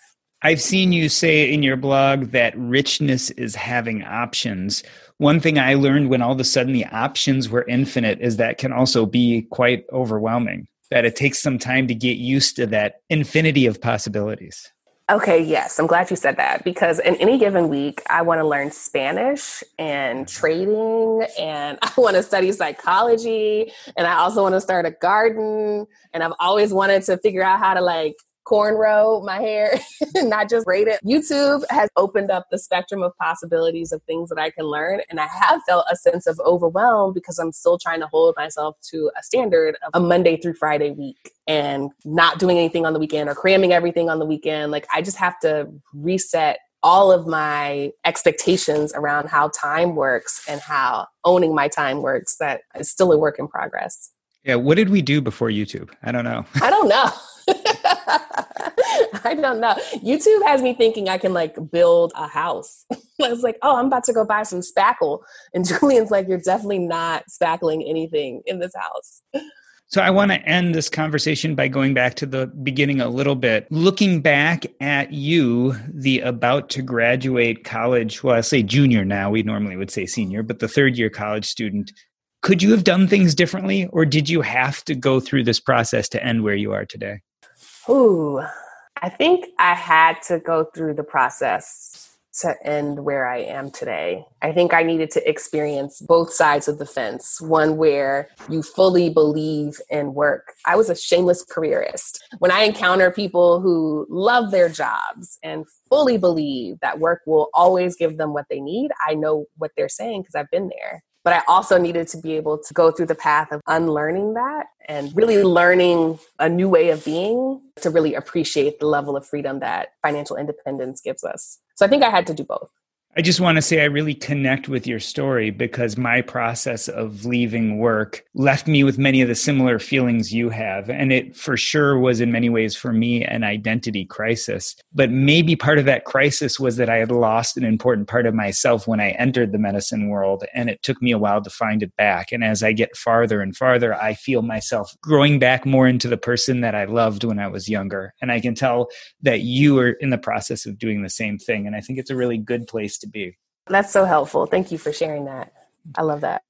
Speaker 3: I've seen you say in your blog that richness is having options. One thing I learned when all of a sudden the options were infinite is that can also be quite overwhelming, that it takes some time to get used to that infinity of possibilities.
Speaker 2: Okay, yes, I'm glad you said that because in any given week, I want to learn Spanish and mm-hmm. trading, and I want to study psychology, and I also want to start a garden, and I've always wanted to figure out how to like cornrow my hair, not just braid it. YouTube has opened up the spectrum of possibilities of things that I can learn. And I have felt a sense of overwhelm because I'm still trying to hold myself to a standard of a Monday through Friday week and not doing anything on the weekend or cramming everything on the weekend. Like I just have to reset all of my expectations around how time works and how owning my time works that is still a work in progress.
Speaker 3: Yeah, what did we do before YouTube? I don't know.
Speaker 2: I don't know. I don't know. YouTube has me thinking I can like build a house. I was like, oh, I'm about to go buy some spackle. And Julian's like, you're definitely not spackling anything in this house.
Speaker 3: So I want to end this conversation by going back to the beginning a little bit. Looking back at you, the about to graduate college, well, I say junior now, we normally would say senior, but the third year college student, could you have done things differently or did you have to go through this process to end where you are today?
Speaker 2: Ooh, I think I had to go through the process to end where I am today. I think I needed to experience both sides of the fence. One where you fully believe in work. I was a shameless careerist. When I encounter people who love their jobs and fully believe that work will always give them what they need, I know what they're saying because I've been there. But I also needed to be able to go through the path of unlearning that and really learning a new way of being to really appreciate the level of freedom that financial independence gives us. So I think I had to do both.
Speaker 3: I just want to say I really connect with your story because my process of leaving work left me with many of the similar feelings you have. And it for sure was, in many ways, for me, an identity crisis. But maybe part of that crisis was that I had lost an important part of myself when I entered the medicine world. And it took me a while to find it back. And as I get farther and farther, I feel myself growing back more into the person that I loved when I was younger. And I can tell that you are in the process of doing the same thing. And I think it's a really good place to be.
Speaker 2: That's so helpful. Thank you for sharing that. I love that.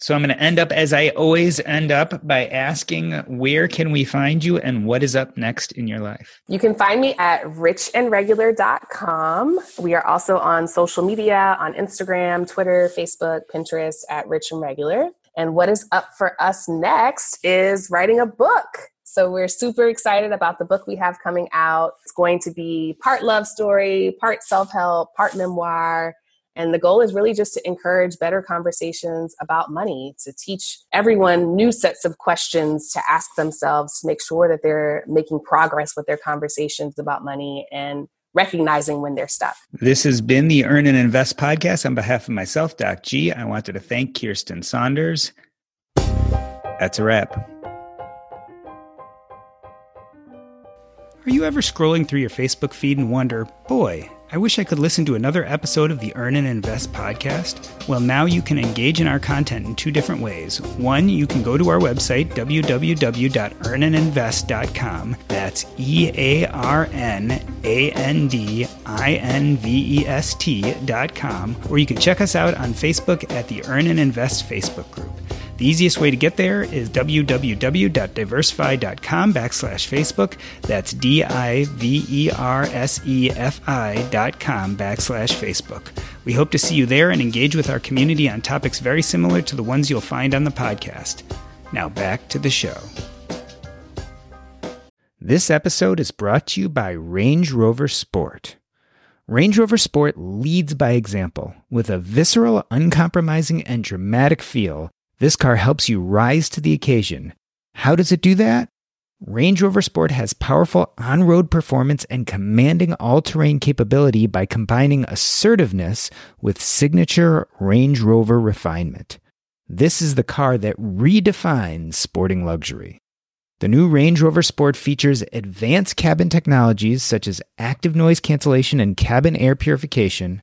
Speaker 3: So I'm going to end up as I always end up by asking where can we find you and what is up next in your life?
Speaker 2: You can find me at richandregular.com. We are also on social media on Instagram, Twitter, Facebook, Pinterest at Rich and Regular. And what is up for us next is writing a book. So we're super excited about the book we have coming out. Going to be part love story, part self help, part memoir. And the goal is really just to encourage better conversations about money, to teach everyone new sets of questions to ask themselves to make sure that they're making progress with their conversations about money and recognizing when they're stuck.
Speaker 3: This has been the Earn and Invest podcast. On behalf of myself, Doc G, I wanted to thank Kiersten Saunders. That's a wrap. Are you ever scrolling through your Facebook feed and wonder, boy, I wish I could listen to another episode of the Earn and Invest podcast. Well, now you can engage in our content in two different ways. One, you can go to our website, www.earnandinvest.com. That's E A R N A N D I N V E S T.com. Or you can check us out on Facebook at the Earn and Invest Facebook group. The easiest way to get there is www.diversefi.com backslash Facebook. That's D-I-V-E-R-S-E-F-I dot com backslash Facebook. We hope to see you there and engage with our community on topics very similar to the ones you'll find on the podcast. Now back to the show. This episode is brought to you by Range Rover Sport. Range Rover Sport leads by example with a visceral, uncompromising, and dramatic feel this car helps you rise to the occasion. How does it do that? Range Rover Sport has powerful on road performance and commanding all terrain capability by combining assertiveness with signature Range Rover refinement. This is the car that redefines sporting luxury. The new Range Rover Sport features advanced cabin technologies such as active noise cancellation and cabin air purification,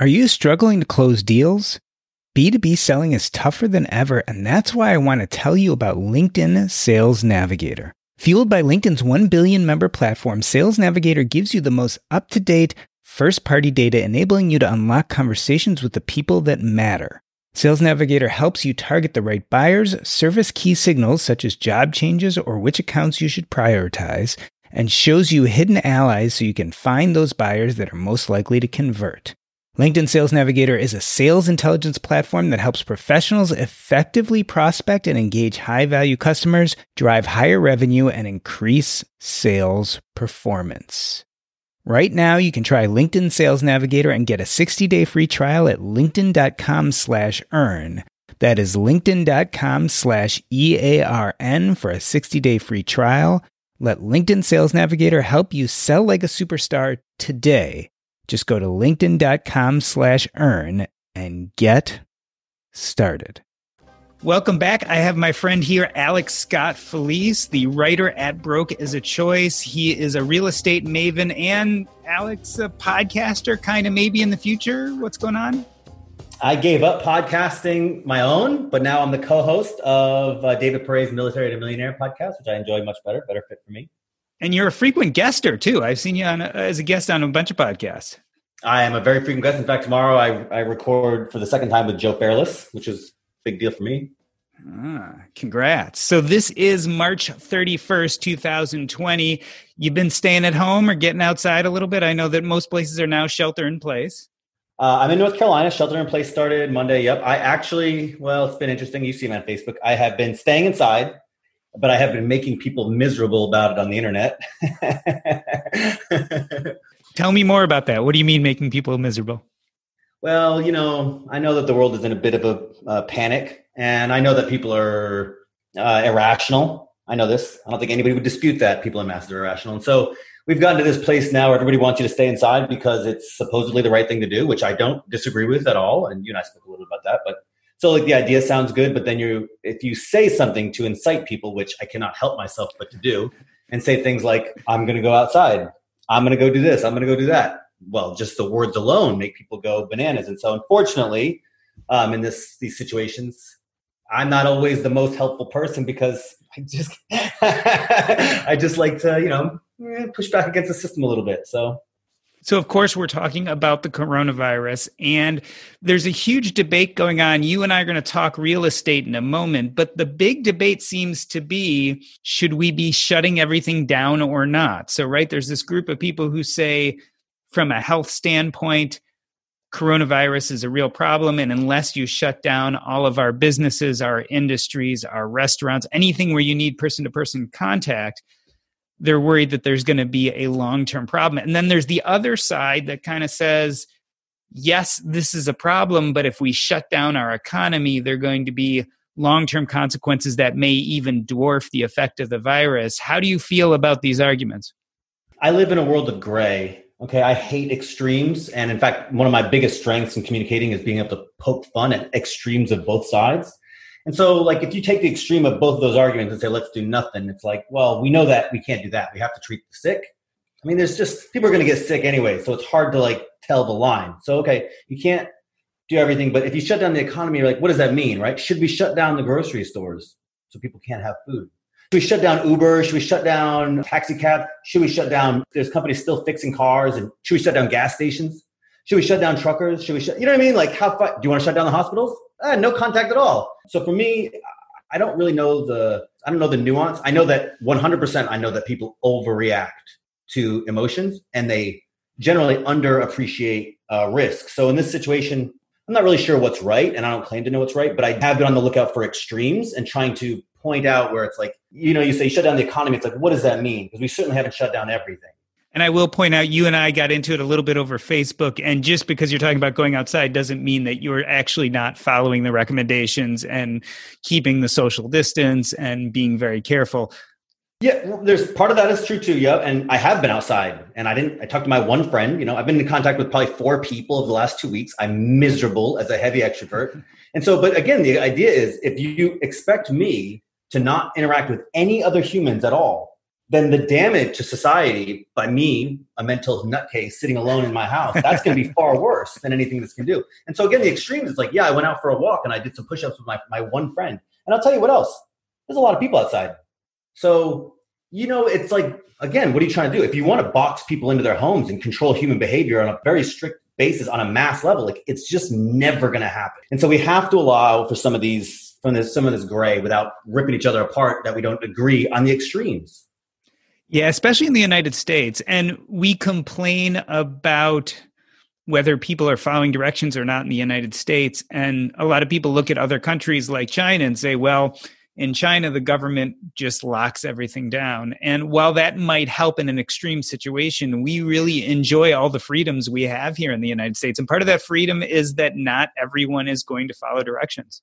Speaker 3: Are you struggling to close deals? B2B selling is tougher than ever, and that's why I want to tell you about LinkedIn Sales Navigator. Fueled by LinkedIn's 1 billion member platform, Sales Navigator gives you the most up to date, first party data, enabling you to unlock conversations with the people that matter. Sales Navigator helps you target the right buyers, service key signals such as job changes or which accounts you should prioritize, and shows you hidden allies so you can find those buyers that are most likely to convert. LinkedIn Sales Navigator is a sales intelligence platform that helps professionals effectively prospect and engage high value customers, drive higher revenue, and increase sales performance. Right now, you can try LinkedIn Sales Navigator and get a 60-day free trial at linkedin.com slash earn. That is linkedin.com slash E-A-R-N for a 60-day free trial. Let LinkedIn Sales Navigator help you sell like a superstar today just go to linkedin.com slash earn and get started. Welcome back. I have my friend here, Alex Scott Felice, the writer at Broke is a Choice. He is a real estate maven and Alex, a podcaster, kind of maybe in the future. What's going on?
Speaker 4: I gave up podcasting my own, but now I'm the co-host of uh, David Pere's Military to Millionaire podcast, which I enjoy much better, better fit for me.
Speaker 3: And you're a frequent guester too. I've seen you on a, as a guest on a bunch of podcasts.
Speaker 4: I am a very frequent guest. In fact, tomorrow I, I record for the second time with Joe Fairless, which is a big deal for me.
Speaker 3: Ah, congrats. So this is March 31st, 2020. You've been staying at home or getting outside a little bit? I know that most places are now shelter in place.
Speaker 4: Uh, I'm in North Carolina. Shelter in place started Monday. Yep. I actually, well, it's been interesting. You see me on Facebook. I have been staying inside but I have been making people miserable about it on the internet.
Speaker 3: Tell me more about that. What do you mean making people miserable?
Speaker 4: Well, you know, I know that the world is in a bit of a uh, panic, and I know that people are uh, irrational. I know this. I don't think anybody would dispute that people in masses are irrational. And so we've gotten to this place now where everybody wants you to stay inside because it's supposedly the right thing to do, which I don't disagree with at all. And you and I spoke a little bit about that, but so like the idea sounds good but then you if you say something to incite people which i cannot help myself but to do and say things like i'm going to go outside. I'm going to go do this. I'm going to go do that. Well just the words alone make people go bananas. And so unfortunately um, in this these situations i'm not always the most helpful person because i just i just like to you know push back against the system a little bit. So
Speaker 3: so, of course, we're talking about the coronavirus, and there's a huge debate going on. You and I are going to talk real estate in a moment, but the big debate seems to be should we be shutting everything down or not? So, right, there's this group of people who say, from a health standpoint, coronavirus is a real problem. And unless you shut down all of our businesses, our industries, our restaurants, anything where you need person to person contact, they're worried that there's going to be a long term problem. And then there's the other side that kind of says, yes, this is a problem, but if we shut down our economy, there are going to be long term consequences that may even dwarf the effect of the virus. How do you feel about these arguments?
Speaker 4: I live in a world of gray. Okay, I hate extremes. And in fact, one of my biggest strengths in communicating is being able to poke fun at extremes of both sides. And so, like, if you take the extreme of both of those arguments and say, let's do nothing, it's like, well, we know that we can't do that. We have to treat the sick. I mean, there's just people are going to get sick anyway. So it's hard to like tell the line. So, okay, you can't do everything. But if you shut down the economy, you're like, what does that mean, right? Should we shut down the grocery stores so people can't have food? Should we shut down Uber? Should we shut down taxi cab? Should we shut down? There's companies still fixing cars, and should we shut down gas stations? Should we shut down truckers? Should we shut? You know what I mean? Like, how? do you want to shut down the hospitals? Eh, no contact at all. So for me, I don't really know the. I don't know the nuance. I know that 100%. I know that people overreact to emotions, and they generally underappreciate uh, risk. So in this situation, I'm not really sure what's right, and I don't claim to know what's right, but I have been on the lookout for extremes and trying to point out where it's like, you know, you say you shut down the economy. It's like, what does that mean? Because we certainly haven't shut down everything.
Speaker 3: And I will point out, you and I got into it a little bit over Facebook. And just because you're talking about going outside doesn't mean that you're actually not following the recommendations and keeping the social distance and being very careful.
Speaker 4: Yeah, there's part of that is true too. Yeah, and I have been outside, and I didn't. I talked to my one friend. You know, I've been in contact with probably four people over the last two weeks. I'm miserable as a heavy extrovert, and so. But again, the idea is if you expect me to not interact with any other humans at all, then the damage to society by me, a mental nutcase sitting alone in my house, that's going to be far worse than anything this can do. And so again, the extreme is like, yeah, I went out for a walk and I did some push-ups with my my one friend, and I'll tell you what else. There's a lot of people outside so, you know, it's like, again, what are you trying to do? If you want to box people into their homes and control human behavior on a very strict basis on a mass level, like it's just never going to happen. And so we have to allow for some of these, from this, some of this gray without ripping each other apart that we don't agree on the extremes.
Speaker 3: Yeah, especially in the United States. And we complain about whether people are following directions or not in the United States. And a lot of people look at other countries like China and say, well, in China, the government just locks everything down. And while that might help in an extreme situation, we really enjoy all the freedoms we have here in the United States. And part of that freedom is that not everyone is going to follow directions.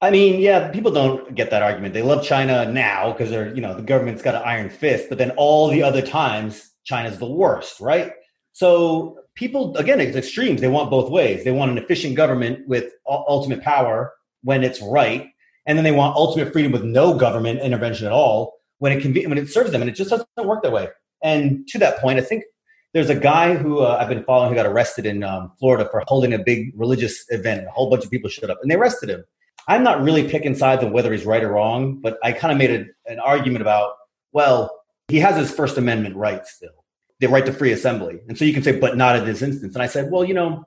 Speaker 4: I mean, yeah, people don't get that argument. They love China now because they're, you know, the government's got an iron fist, but then all the other times, China's the worst, right? So people, again, it's extremes. They want both ways. They want an efficient government with ultimate power when it's right, and then they want ultimate freedom with no government intervention at all when it can be when it serves them, and it just doesn't work that way. And to that point, I think there's a guy who uh, I've been following who got arrested in um, Florida for holding a big religious event. A whole bunch of people showed up, and they arrested him. I'm not really picking sides on whether he's right or wrong, but I kind of made a, an argument about well, he has his First Amendment right still, the right to free assembly, and so you can say, but not in this instance. And I said, well, you know,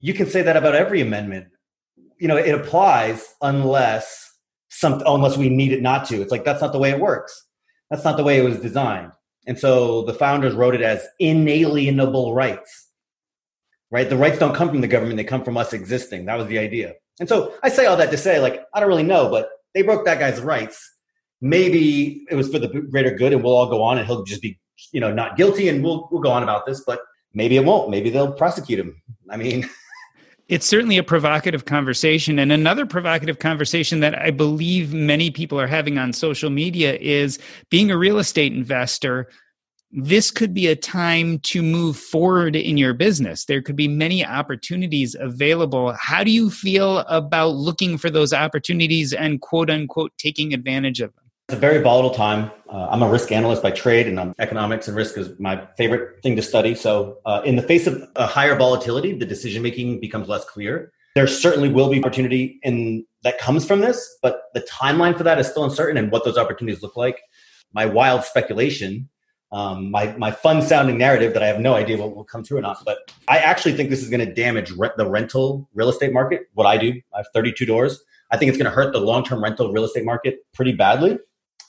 Speaker 4: you can say that about every amendment. You know, it applies unless some unless we need it not to. It's like that's not the way it works. That's not the way it was designed. And so the founders wrote it as inalienable rights. Right? The rights don't come from the government, they come from us existing. That was the idea. And so I say all that to say, like, I don't really know, but they broke that guy's rights. Maybe it was for the greater good and we'll all go on and he'll just be, you know, not guilty and we'll we'll go on about this, but maybe it won't. Maybe they'll prosecute him. I mean,
Speaker 3: it's certainly a provocative conversation. And another provocative conversation that I believe many people are having on social media is being a real estate investor. This could be a time to move forward in your business. There could be many opportunities available. How do you feel about looking for those opportunities and quote unquote taking advantage of them?
Speaker 4: It's a very volatile time. Uh, I'm a risk analyst by trade, and um, economics and risk is my favorite thing to study. So, uh, in the face of a higher volatility, the decision making becomes less clear. There certainly will be opportunity in that comes from this, but the timeline for that is still uncertain, and what those opportunities look like. My wild speculation, um, my my fun sounding narrative that I have no idea what will come true or not, but I actually think this is going to damage the rental real estate market. What I do, I have 32 doors. I think it's going to hurt the long term rental real estate market pretty badly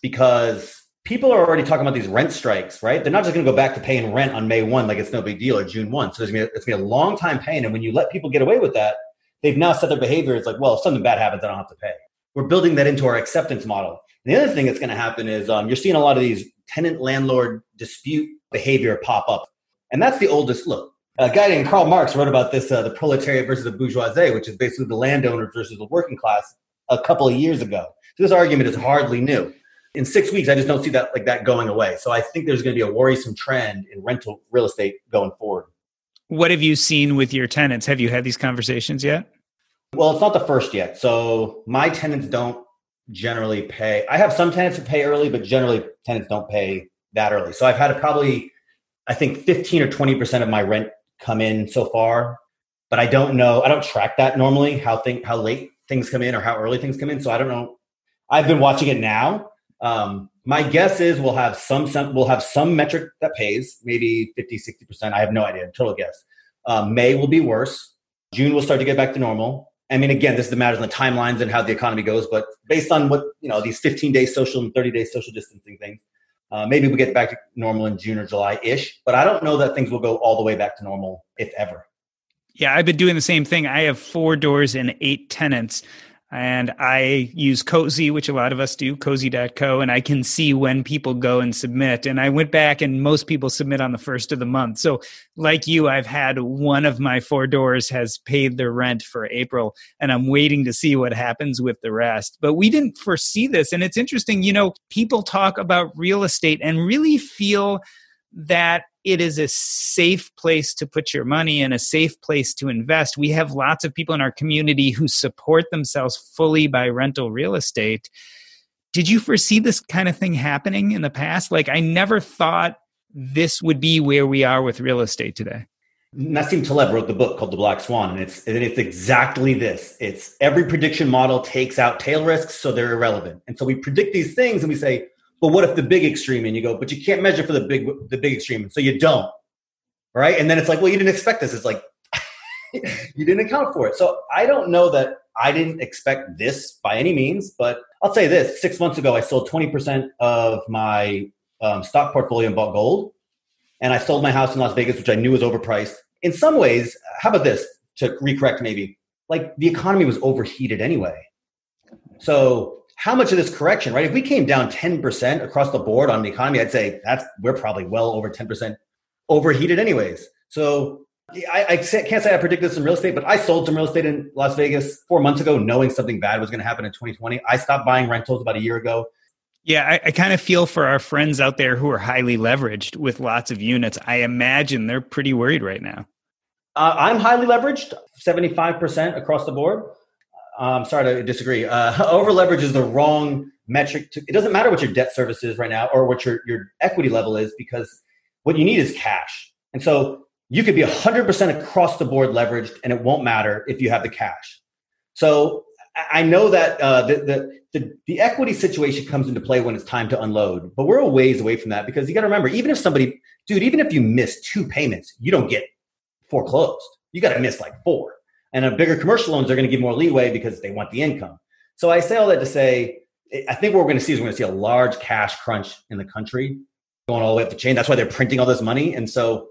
Speaker 4: because people are already talking about these rent strikes, right? They're not just going to go back to paying rent on May 1 like it's no big deal or June 1. So be, it's going to be a long time paying. And when you let people get away with that, they've now set their behavior. It's like, well, if something bad happens, I don't have to pay. We're building that into our acceptance model. And the other thing that's going to happen is um, you're seeing a lot of these tenant landlord dispute behavior pop up. And that's the oldest look. A guy named Karl Marx wrote about this, uh, the proletariat versus the bourgeoisie, which is basically the landowners versus the working class, a couple of years ago. So this argument is hardly new. In six weeks, I just don't see that like that going away. So I think there's going to be a worrisome trend in rental real estate going forward.
Speaker 3: What have you seen with your tenants? Have you had these conversations yet?
Speaker 4: Well, it's not the first yet. So my tenants don't generally pay. I have some tenants who pay early, but generally tenants don't pay that early. So I've had probably, I think, 15 or 20% of my rent come in so far. But I don't know. I don't track that normally how thing how late things come in or how early things come in. So I don't know. I've been watching it now. Um, my guess is we'll have some, some we'll have some metric that pays maybe 50 60% i have no idea total guess um, may will be worse june will start to get back to normal I mean, again, this is the matters on the timelines and how the economy goes, but based on what, you know, these 15 day social and 30 day social distancing things, uh, maybe we get back to normal in June or July ish, but I don't know that things will go all the way back to normal, if ever.
Speaker 3: Yeah, I've been doing the same thing. I have four doors and eight tenants and I use Cozy, which a lot of us do, cozy.co, and I can see when people go and submit. And I went back, and most people submit on the first of the month. So, like you, I've had one of my four doors has paid their rent for April, and I'm waiting to see what happens with the rest. But we didn't foresee this. And it's interesting, you know, people talk about real estate and really feel that it is a safe place to put your money and a safe place to invest. We have lots of people in our community who support themselves fully by rental real estate. Did you foresee this kind of thing happening in the past? Like, I never thought this would be where we are with real estate today.
Speaker 4: Nassim Taleb wrote the book called The Black Swan, and it's and it's exactly this. It's every prediction model takes out tail risks, so they're irrelevant. And so we predict these things, and we say, but what if the big extreme? And you go, but you can't measure for the big the big extreme, so you don't. Right? And then it's like, well, you didn't expect this. It's like you didn't account for it. So I don't know that I didn't expect this by any means, but I'll say this: six months ago, I sold twenty percent of my um, stock portfolio and bought gold, and I sold my house in Las Vegas, which I knew was overpriced. In some ways, how about this? To recorrect, maybe like the economy was overheated anyway. So how much of this correction, right? If we came down 10% across the board on the economy, I'd say that's we're probably well over 10% overheated anyways. So I, I, can't say I predict this in real estate, but I sold some real estate in Las Vegas four months ago, knowing something bad was going to happen in 2020. I stopped buying rentals about a year ago.
Speaker 3: Yeah, I, I kind of feel for our friends out there who are highly leveraged with lots of units. I imagine they're pretty worried right now.
Speaker 4: Uh, I'm highly leveraged, 75% across the board. I'm um, sorry to disagree. Uh, over leverage is the wrong metric. To, it doesn't matter what your debt service is right now or what your, your equity level is because what you need is cash. And so you could be 100% across the board leveraged and it won't matter if you have the cash. So I know that uh, the, the, the, the equity situation comes into play when it's time to unload, but we're a ways away from that because you got to remember, even if somebody, dude, even if you miss two payments, you don't get foreclosed. You got to miss like four. And a bigger commercial loans are going to give more leeway because they want the income. So I say all that to say, I think what we're going to see is we're going to see a large cash crunch in the country going all the way up the chain. That's why they're printing all this money. And so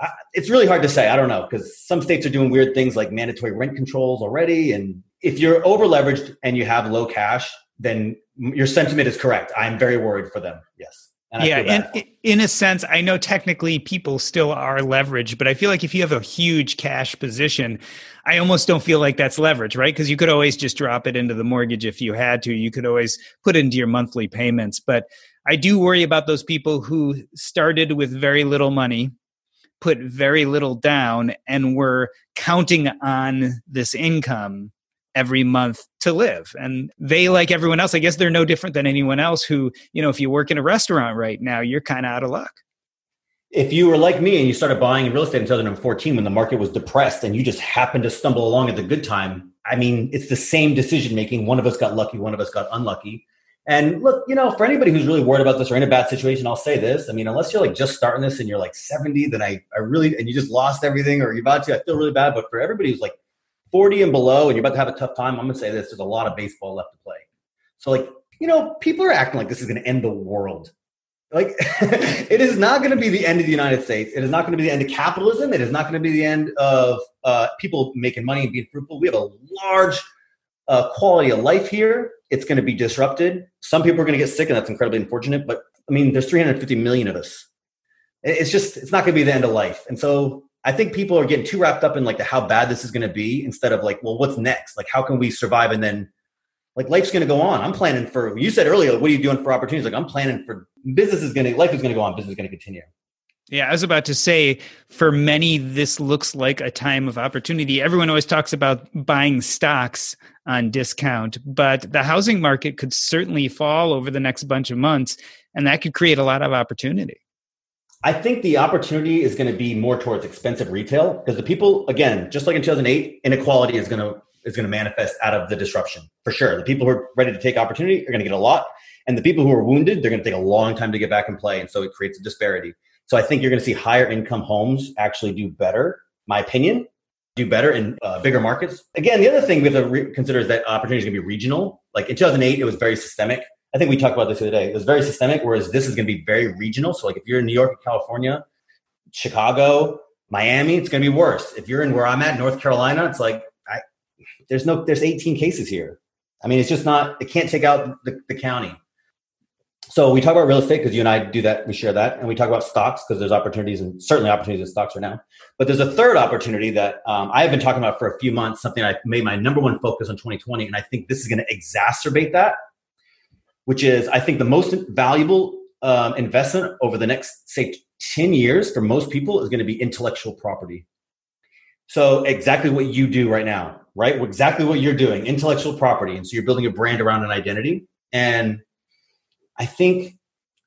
Speaker 4: I, it's really hard to say. I don't know because some states are doing weird things like mandatory rent controls already. And if you're over leveraged and you have low cash, then your sentiment is correct. I'm very worried for them. Yes.
Speaker 3: And yeah, and in a sense, I know technically people still are leveraged, but I feel like if you have a huge cash position, I almost don't feel like that's leverage, right? Because you could always just drop it into the mortgage if you had to. You could always put it into your monthly payments. But I do worry about those people who started with very little money, put very little down, and were counting on this income every month to live. And they, like everyone else, I guess they're no different than anyone else who, you know, if you work in a restaurant right now, you're kind of out of luck.
Speaker 4: If you were like me and you started buying real estate in 2014 when the market was depressed and you just happened to stumble along at the good time, I mean, it's the same decision making. One of us got lucky, one of us got unlucky. And look, you know, for anybody who's really worried about this or in a bad situation, I'll say this. I mean, unless you're like just starting this and you're like 70, then I, I really, and you just lost everything or you're about to, I feel really bad. But for everybody who's like 40 and below and you're about to have a tough time, I'm going to say this there's a lot of baseball left to play. So, like, you know, people are acting like this is going to end the world. Like, it is not going to be the end of the United States. It is not going to be the end of capitalism. It is not going to be the end of uh, people making money and being fruitful. We have a large uh, quality of life here. It's going to be disrupted. Some people are going to get sick, and that's incredibly unfortunate. But I mean, there's 350 million of us. It's just, it's not going to be the end of life. And so I think people are getting too wrapped up in like the how bad this is going to be instead of like, well, what's next? Like, how can we survive and then like life's going to go on. I'm planning for. You said earlier, what are you doing for opportunities? Like I'm planning for business is going to life is going to go on. Business is going to continue.
Speaker 3: Yeah, I was about to say, for many, this looks like a time of opportunity. Everyone always talks about buying stocks on discount, but the housing market could certainly fall over the next bunch of months, and that could create a lot of opportunity.
Speaker 4: I think the opportunity is going to be more towards expensive retail because the people, again, just like in 2008, inequality is going to is going to manifest out of the disruption for sure. The people who are ready to take opportunity are going to get a lot, and the people who are wounded, they're going to take a long time to get back and play, and so it creates a disparity. So I think you're going to see higher income homes actually do better. My opinion, do better in uh, bigger markets. Again, the other thing we have to re- consider is that opportunity is going to be regional. Like in 2008, it was very systemic. I think we talked about this the other day. It was very systemic, whereas this is going to be very regional. So like if you're in New York or California, Chicago, Miami, it's going to be worse. If you're in where I'm at, North Carolina, it's like I, there's no there's 18 cases here. I mean, it's just not. It can't take out the, the county. So we talk about real estate because you and I do that. We share that, and we talk about stocks because there's opportunities and certainly opportunities in stocks right now. But there's a third opportunity that um, I have been talking about for a few months. Something I made my number one focus on 2020, and I think this is going to exacerbate that. Which is, I think, the most valuable um, investment over the next say 10 years for most people is going to be intellectual property. So exactly what you do right now, right? Exactly what you're doing, intellectual property, and so you're building a brand around an identity and I think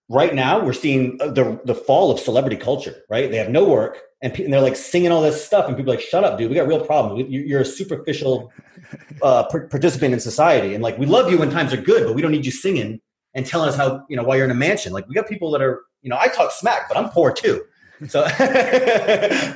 Speaker 4: right now we're seeing the the fall of celebrity culture. Right? They have no work, and, and they're like singing all this stuff, and people are like, "Shut up, dude! We got real problems. You're a superficial uh, participant in society, and like we love you when times are good, but we don't need you singing and telling us how you know why you're in a mansion. Like we got people that are you know I talk smack, but I'm poor too. So,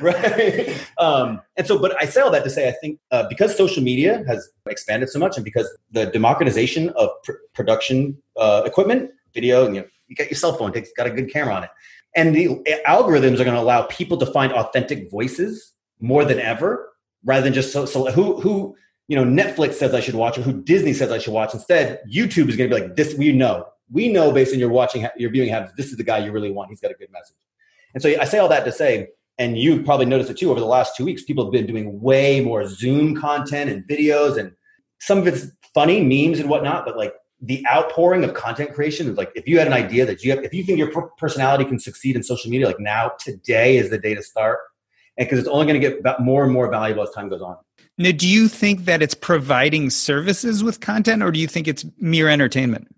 Speaker 4: right. Um, and so, but I say all that to say, I think uh, because social media has expanded so much and because the democratization of pr- production uh, equipment video, and you, know, you got your cell phone, got a good camera on it. And the algorithms are going to allow people to find authentic voices more than ever, rather than just so, so who who you know Netflix says I should watch or who Disney says I should watch. Instead, YouTube is going to be like this. We know, we know based on your watching, your viewing habits, this is the guy you really want. He's got a good message. And so I say all that to say, and you've probably noticed it too over the last two weeks. People have been doing way more Zoom content and videos, and some of it's funny memes and whatnot. But like the outpouring of content creation is like if you had an idea that you have if you think your personality can succeed in social media like now today is the day to start. And because it's only going to get more and more valuable as time goes on.
Speaker 3: Now do you think that it's providing services with content or do you think it's mere entertainment?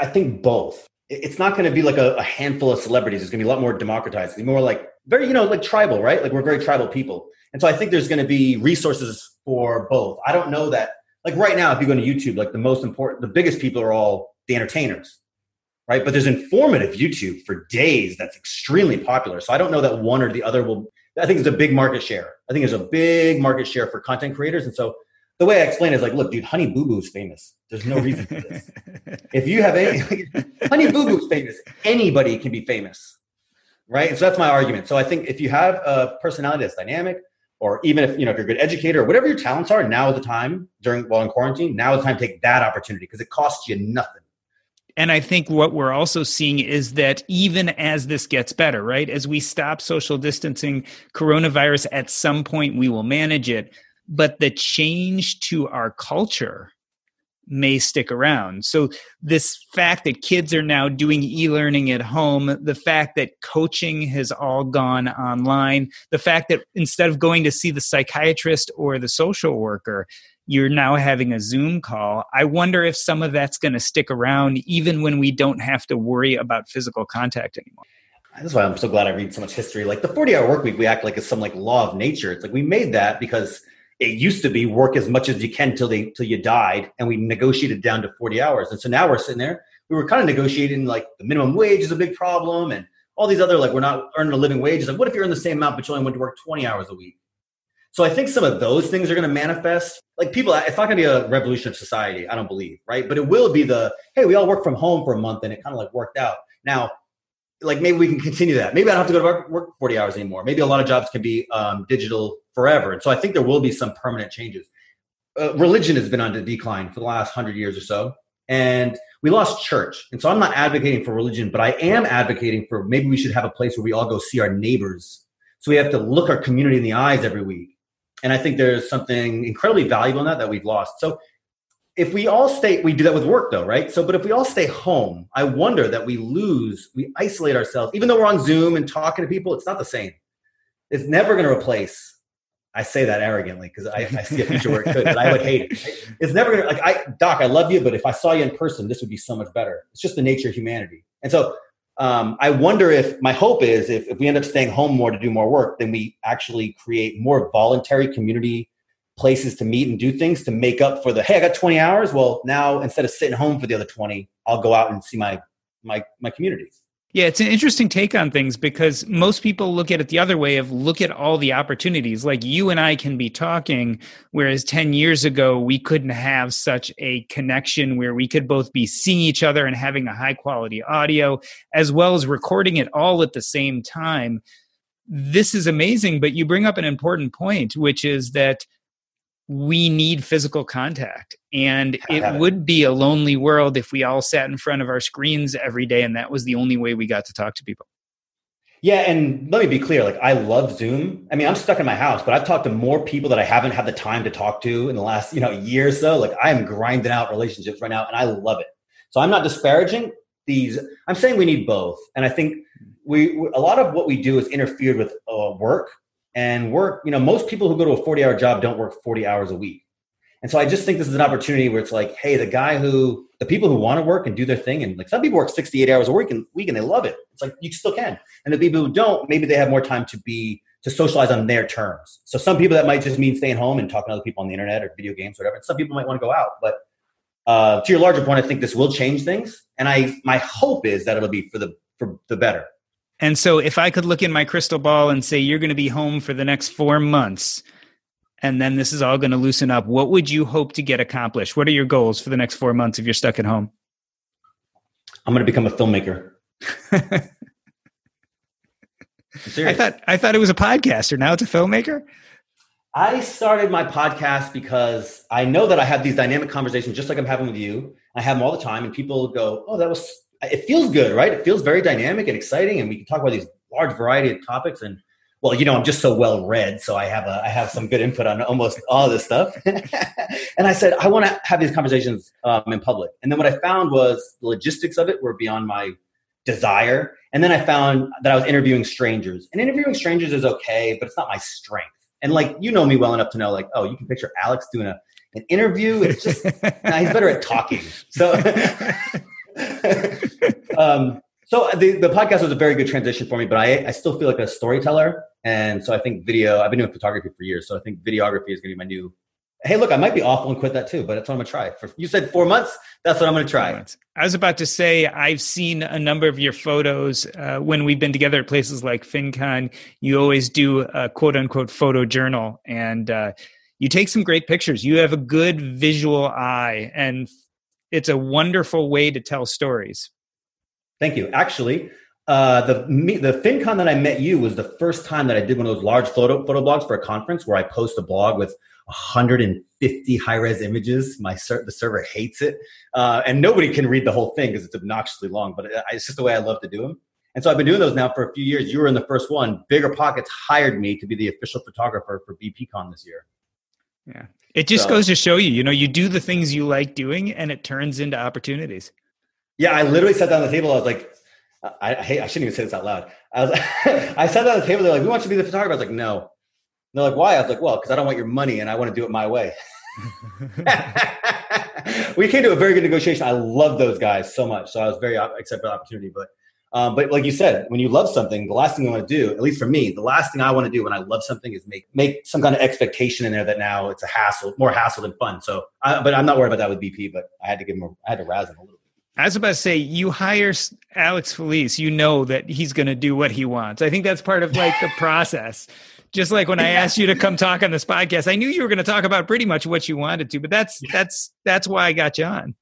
Speaker 4: I think both. It's not going to be like a, a handful of celebrities. It's going to be a lot more democratized. More like very you know like tribal right? Like we're very tribal people. And so i think there's going to be resources for both. I don't know that like right now, if you go to YouTube, like the most important, the biggest people are all the entertainers, right? But there's informative YouTube for days that's extremely popular. So I don't know that one or the other will. I think it's a big market share. I think there's a big market share for content creators, and so the way I explain it is like, look, dude, Honey Boo Boo is famous. There's no reason for this. if you have any, Honey Boo Boo is famous. Anybody can be famous, right? And so that's my argument. So I think if you have a personality that's dynamic, or even if you know if you're a good educator or whatever your talents are now is the time during while in quarantine now is the time to take that opportunity because it costs you nothing
Speaker 3: and I think what we're also seeing is that even as this gets better, right? As we stop social distancing, coronavirus, at some point we will manage it. But the change to our culture may stick around. So this fact that kids are now doing e-learning at home, the fact that coaching has all gone online, the fact that instead of going to see the psychiatrist or the social worker, you're now having a Zoom call. I wonder if some of that's going to stick around even when we don't have to worry about physical contact anymore.
Speaker 4: That's why I'm so glad I read so much history. Like the 40 hour work week, we act like it's some like law of nature. It's like we made that because it used to be work as much as you can till they till you died, and we negotiated down to 40 hours. And so now we're sitting there, we were kind of negotiating like the minimum wage is a big problem, and all these other like we're not earning a living wage. It's like what if you're in the same amount but you only went to work 20 hours a week? So I think some of those things are going to manifest. Like people, it's not going to be a revolution of society. I don't believe, right? But it will be the hey, we all work from home for a month and it kind of like worked out. Now, like maybe we can continue that. Maybe I don't have to go to work, work 40 hours anymore. Maybe a lot of jobs can be um, digital forever. And so I think there will be some permanent changes. Uh, religion has been on decline for the last hundred years or so. And we lost church. And so I'm not advocating for religion, but I am advocating for maybe we should have a place where we all go see our neighbors. So we have to look our community in the eyes every week. And I think there's something incredibly valuable in that that we've lost. So if we all stay, we do that with work though, right? So, but if we all stay home, I wonder that we lose, we isolate ourselves. Even though we're on Zoom and talking to people, it's not the same. It's never going to replace. I say that arrogantly because I, I, see a future where it could, but I would hate it. It's never going to, like, I, Doc, I love you, but if I saw you in person, this would be so much better. It's just the nature of humanity. And so um, I wonder if my hope is if, if we end up staying home more to do more work, then we actually create more voluntary community places to meet and do things to make up for the hey i got 20 hours. Well now instead of sitting home for the other 20 i'll go out and see my my my community.
Speaker 3: Yeah it's an interesting take on things because most people look at it the other way of look at all the opportunities. Like you and i can be talking whereas 10 years ago we couldn't have such a connection where we could both be seeing each other and having a high quality audio as well as recording it all at the same time. This is amazing but you bring up an important point which is that we need physical contact. And it would be a lonely world if we all sat in front of our screens every day and that was the only way we got to talk to people.
Speaker 4: Yeah, and let me be clear, like I love Zoom. I mean, I'm stuck in my house, but I've talked to more people that I haven't had the time to talk to in the last, you know, year or so. Like I am grinding out relationships right now and I love it. So I'm not disparaging these. I'm saying we need both. And I think we a lot of what we do is interfered with uh, work and work you know most people who go to a 40 hour job don't work 40 hours a week. And so i just think this is an opportunity where it's like hey the guy who the people who want to work and do their thing and like some people work 68 hours a week and week and they love it. It's like you still can. And the people who don't maybe they have more time to be to socialize on their terms. So some people that might just mean staying home and talking to other people on the internet or video games or whatever and some people might want to go out. But uh, to your larger point i think this will change things. And i my hope is that it'll be for the for the better
Speaker 3: and so if I could look in my crystal ball and say you're going to be home for the next 4 months and then this is all going to loosen up, what would you hope to get accomplished? What are your goals for the next 4 months if you're stuck at home?
Speaker 4: I'm going to become a filmmaker.
Speaker 3: I thought I thought it was a podcaster. Now it's a filmmaker.
Speaker 4: I started my podcast because I know that I have these dynamic conversations, just like I'm having with you. I have them all the time, and people go, "Oh, that was it feels good, right? It feels very dynamic and exciting, and we can talk about these large variety of topics. And well, you know, I'm just so well read, so I have a I have some good input on almost all this stuff. and I said I want to have these conversations um, in public. And then what I found was the logistics of it were beyond my desire. And then I found that I was interviewing strangers, and interviewing strangers is okay, but it's not my strength. And like you know me well enough to know, like, oh, you can picture Alex doing a an interview. It's just nah, he's better at talking. So. um, so the, the podcast was a very good transition for me, but I, I still feel like a storyteller. And so I think video, I've been doing photography for years. So I think videography is going to be my new, hey, look, I might be awful and quit that too, but that's what I'm going to try. For, you said four months. That's what I'm going to try.
Speaker 3: I was about to say, I've seen a number of your photos uh, when we've been together at places like FinCon. You always do a quote unquote photo journal and, uh, you take some great pictures. You have a good visual eye, and it's a wonderful way to tell stories.
Speaker 4: Thank you. Actually, uh, the me, the FinCon that I met you was the first time that I did one of those large photo photo blogs for a conference where I post a blog with 150 high res images. My ser- the server hates it, uh, and nobody can read the whole thing because it's obnoxiously long. But it's just the way I love to do them. And so I've been doing those now for a few years. You were in the first one. BiggerPockets hired me to be the official photographer for BPCon this year.
Speaker 3: Yeah. It just so, goes to show you, you know, you do the things you like doing and it turns into opportunities.
Speaker 4: Yeah, I literally sat down at the table. I was like, I, I, I shouldn't even say this out loud. I was, I sat down at the table. They're like, "We want you to be the photographer." I was like, "No." And they're like, "Why?" I was like, "Well, because I don't want your money and I want to do it my way." we came to a very good negotiation. I love those guys so much, so I was very uh, excited for the opportunity. But um, but like you said, when you love something, the last thing you want to do, at least for me, the last thing I want to do when I love something is make make some kind of expectation in there that now it's a hassle, more hassle than fun. So, I, but I'm not worried about that with BP. But I had to give him, a, I had to razz him a little bit.
Speaker 3: I was about to say, you hire Alex Felice, you know that he's going to do what he wants. I think that's part of like the process. Just like when I asked you to come talk on this podcast, I knew you were going to talk about pretty much what you wanted to, but that's that's that's why I got you on.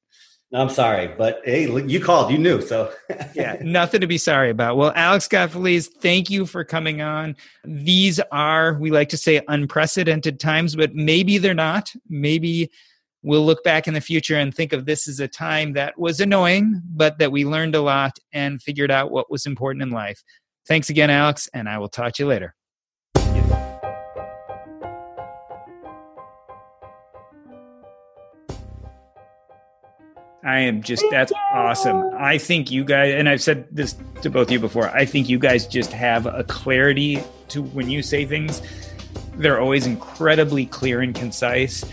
Speaker 4: I'm sorry, but hey, you called, you knew, so
Speaker 3: yeah, nothing to be sorry about. Well, Alex Felice, thank you for coming on. These are, we like to say, unprecedented times, but maybe they're not. Maybe we'll look back in the future and think of this as a time that was annoying, but that we learned a lot and figured out what was important in life. Thanks again, Alex, and I will talk to you later. I am just that's awesome. I think you guys and I've said this to both of you before. I think you guys just have a clarity to when you say things. They're always incredibly clear and concise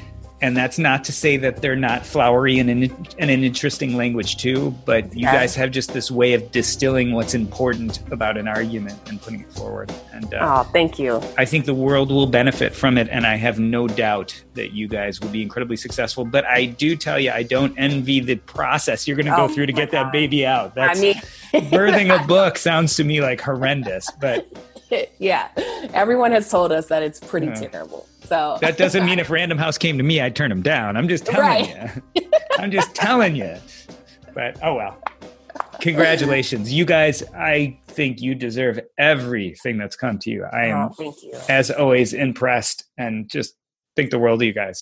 Speaker 3: and that's not to say that they're not flowery and an, and an interesting language too but you yeah. guys have just this way of distilling what's important about an argument and putting it forward and
Speaker 2: uh, oh thank you
Speaker 3: i think the world will benefit from it and i have no doubt that you guys will be incredibly successful but i do tell you i don't envy the process you're going to oh, go through to get God. that baby out that's I mean- birthing a book sounds to me like horrendous but
Speaker 2: yeah everyone has told us that it's pretty uh, terrible so
Speaker 3: that doesn't mean if Random House came to me, I'd turn them down. I'm just telling right. you. I'm just telling you. But oh well. Congratulations, you guys. I think you deserve everything that's come to you. I am,
Speaker 2: oh, thank you.
Speaker 3: as always, impressed and just think the world of you guys.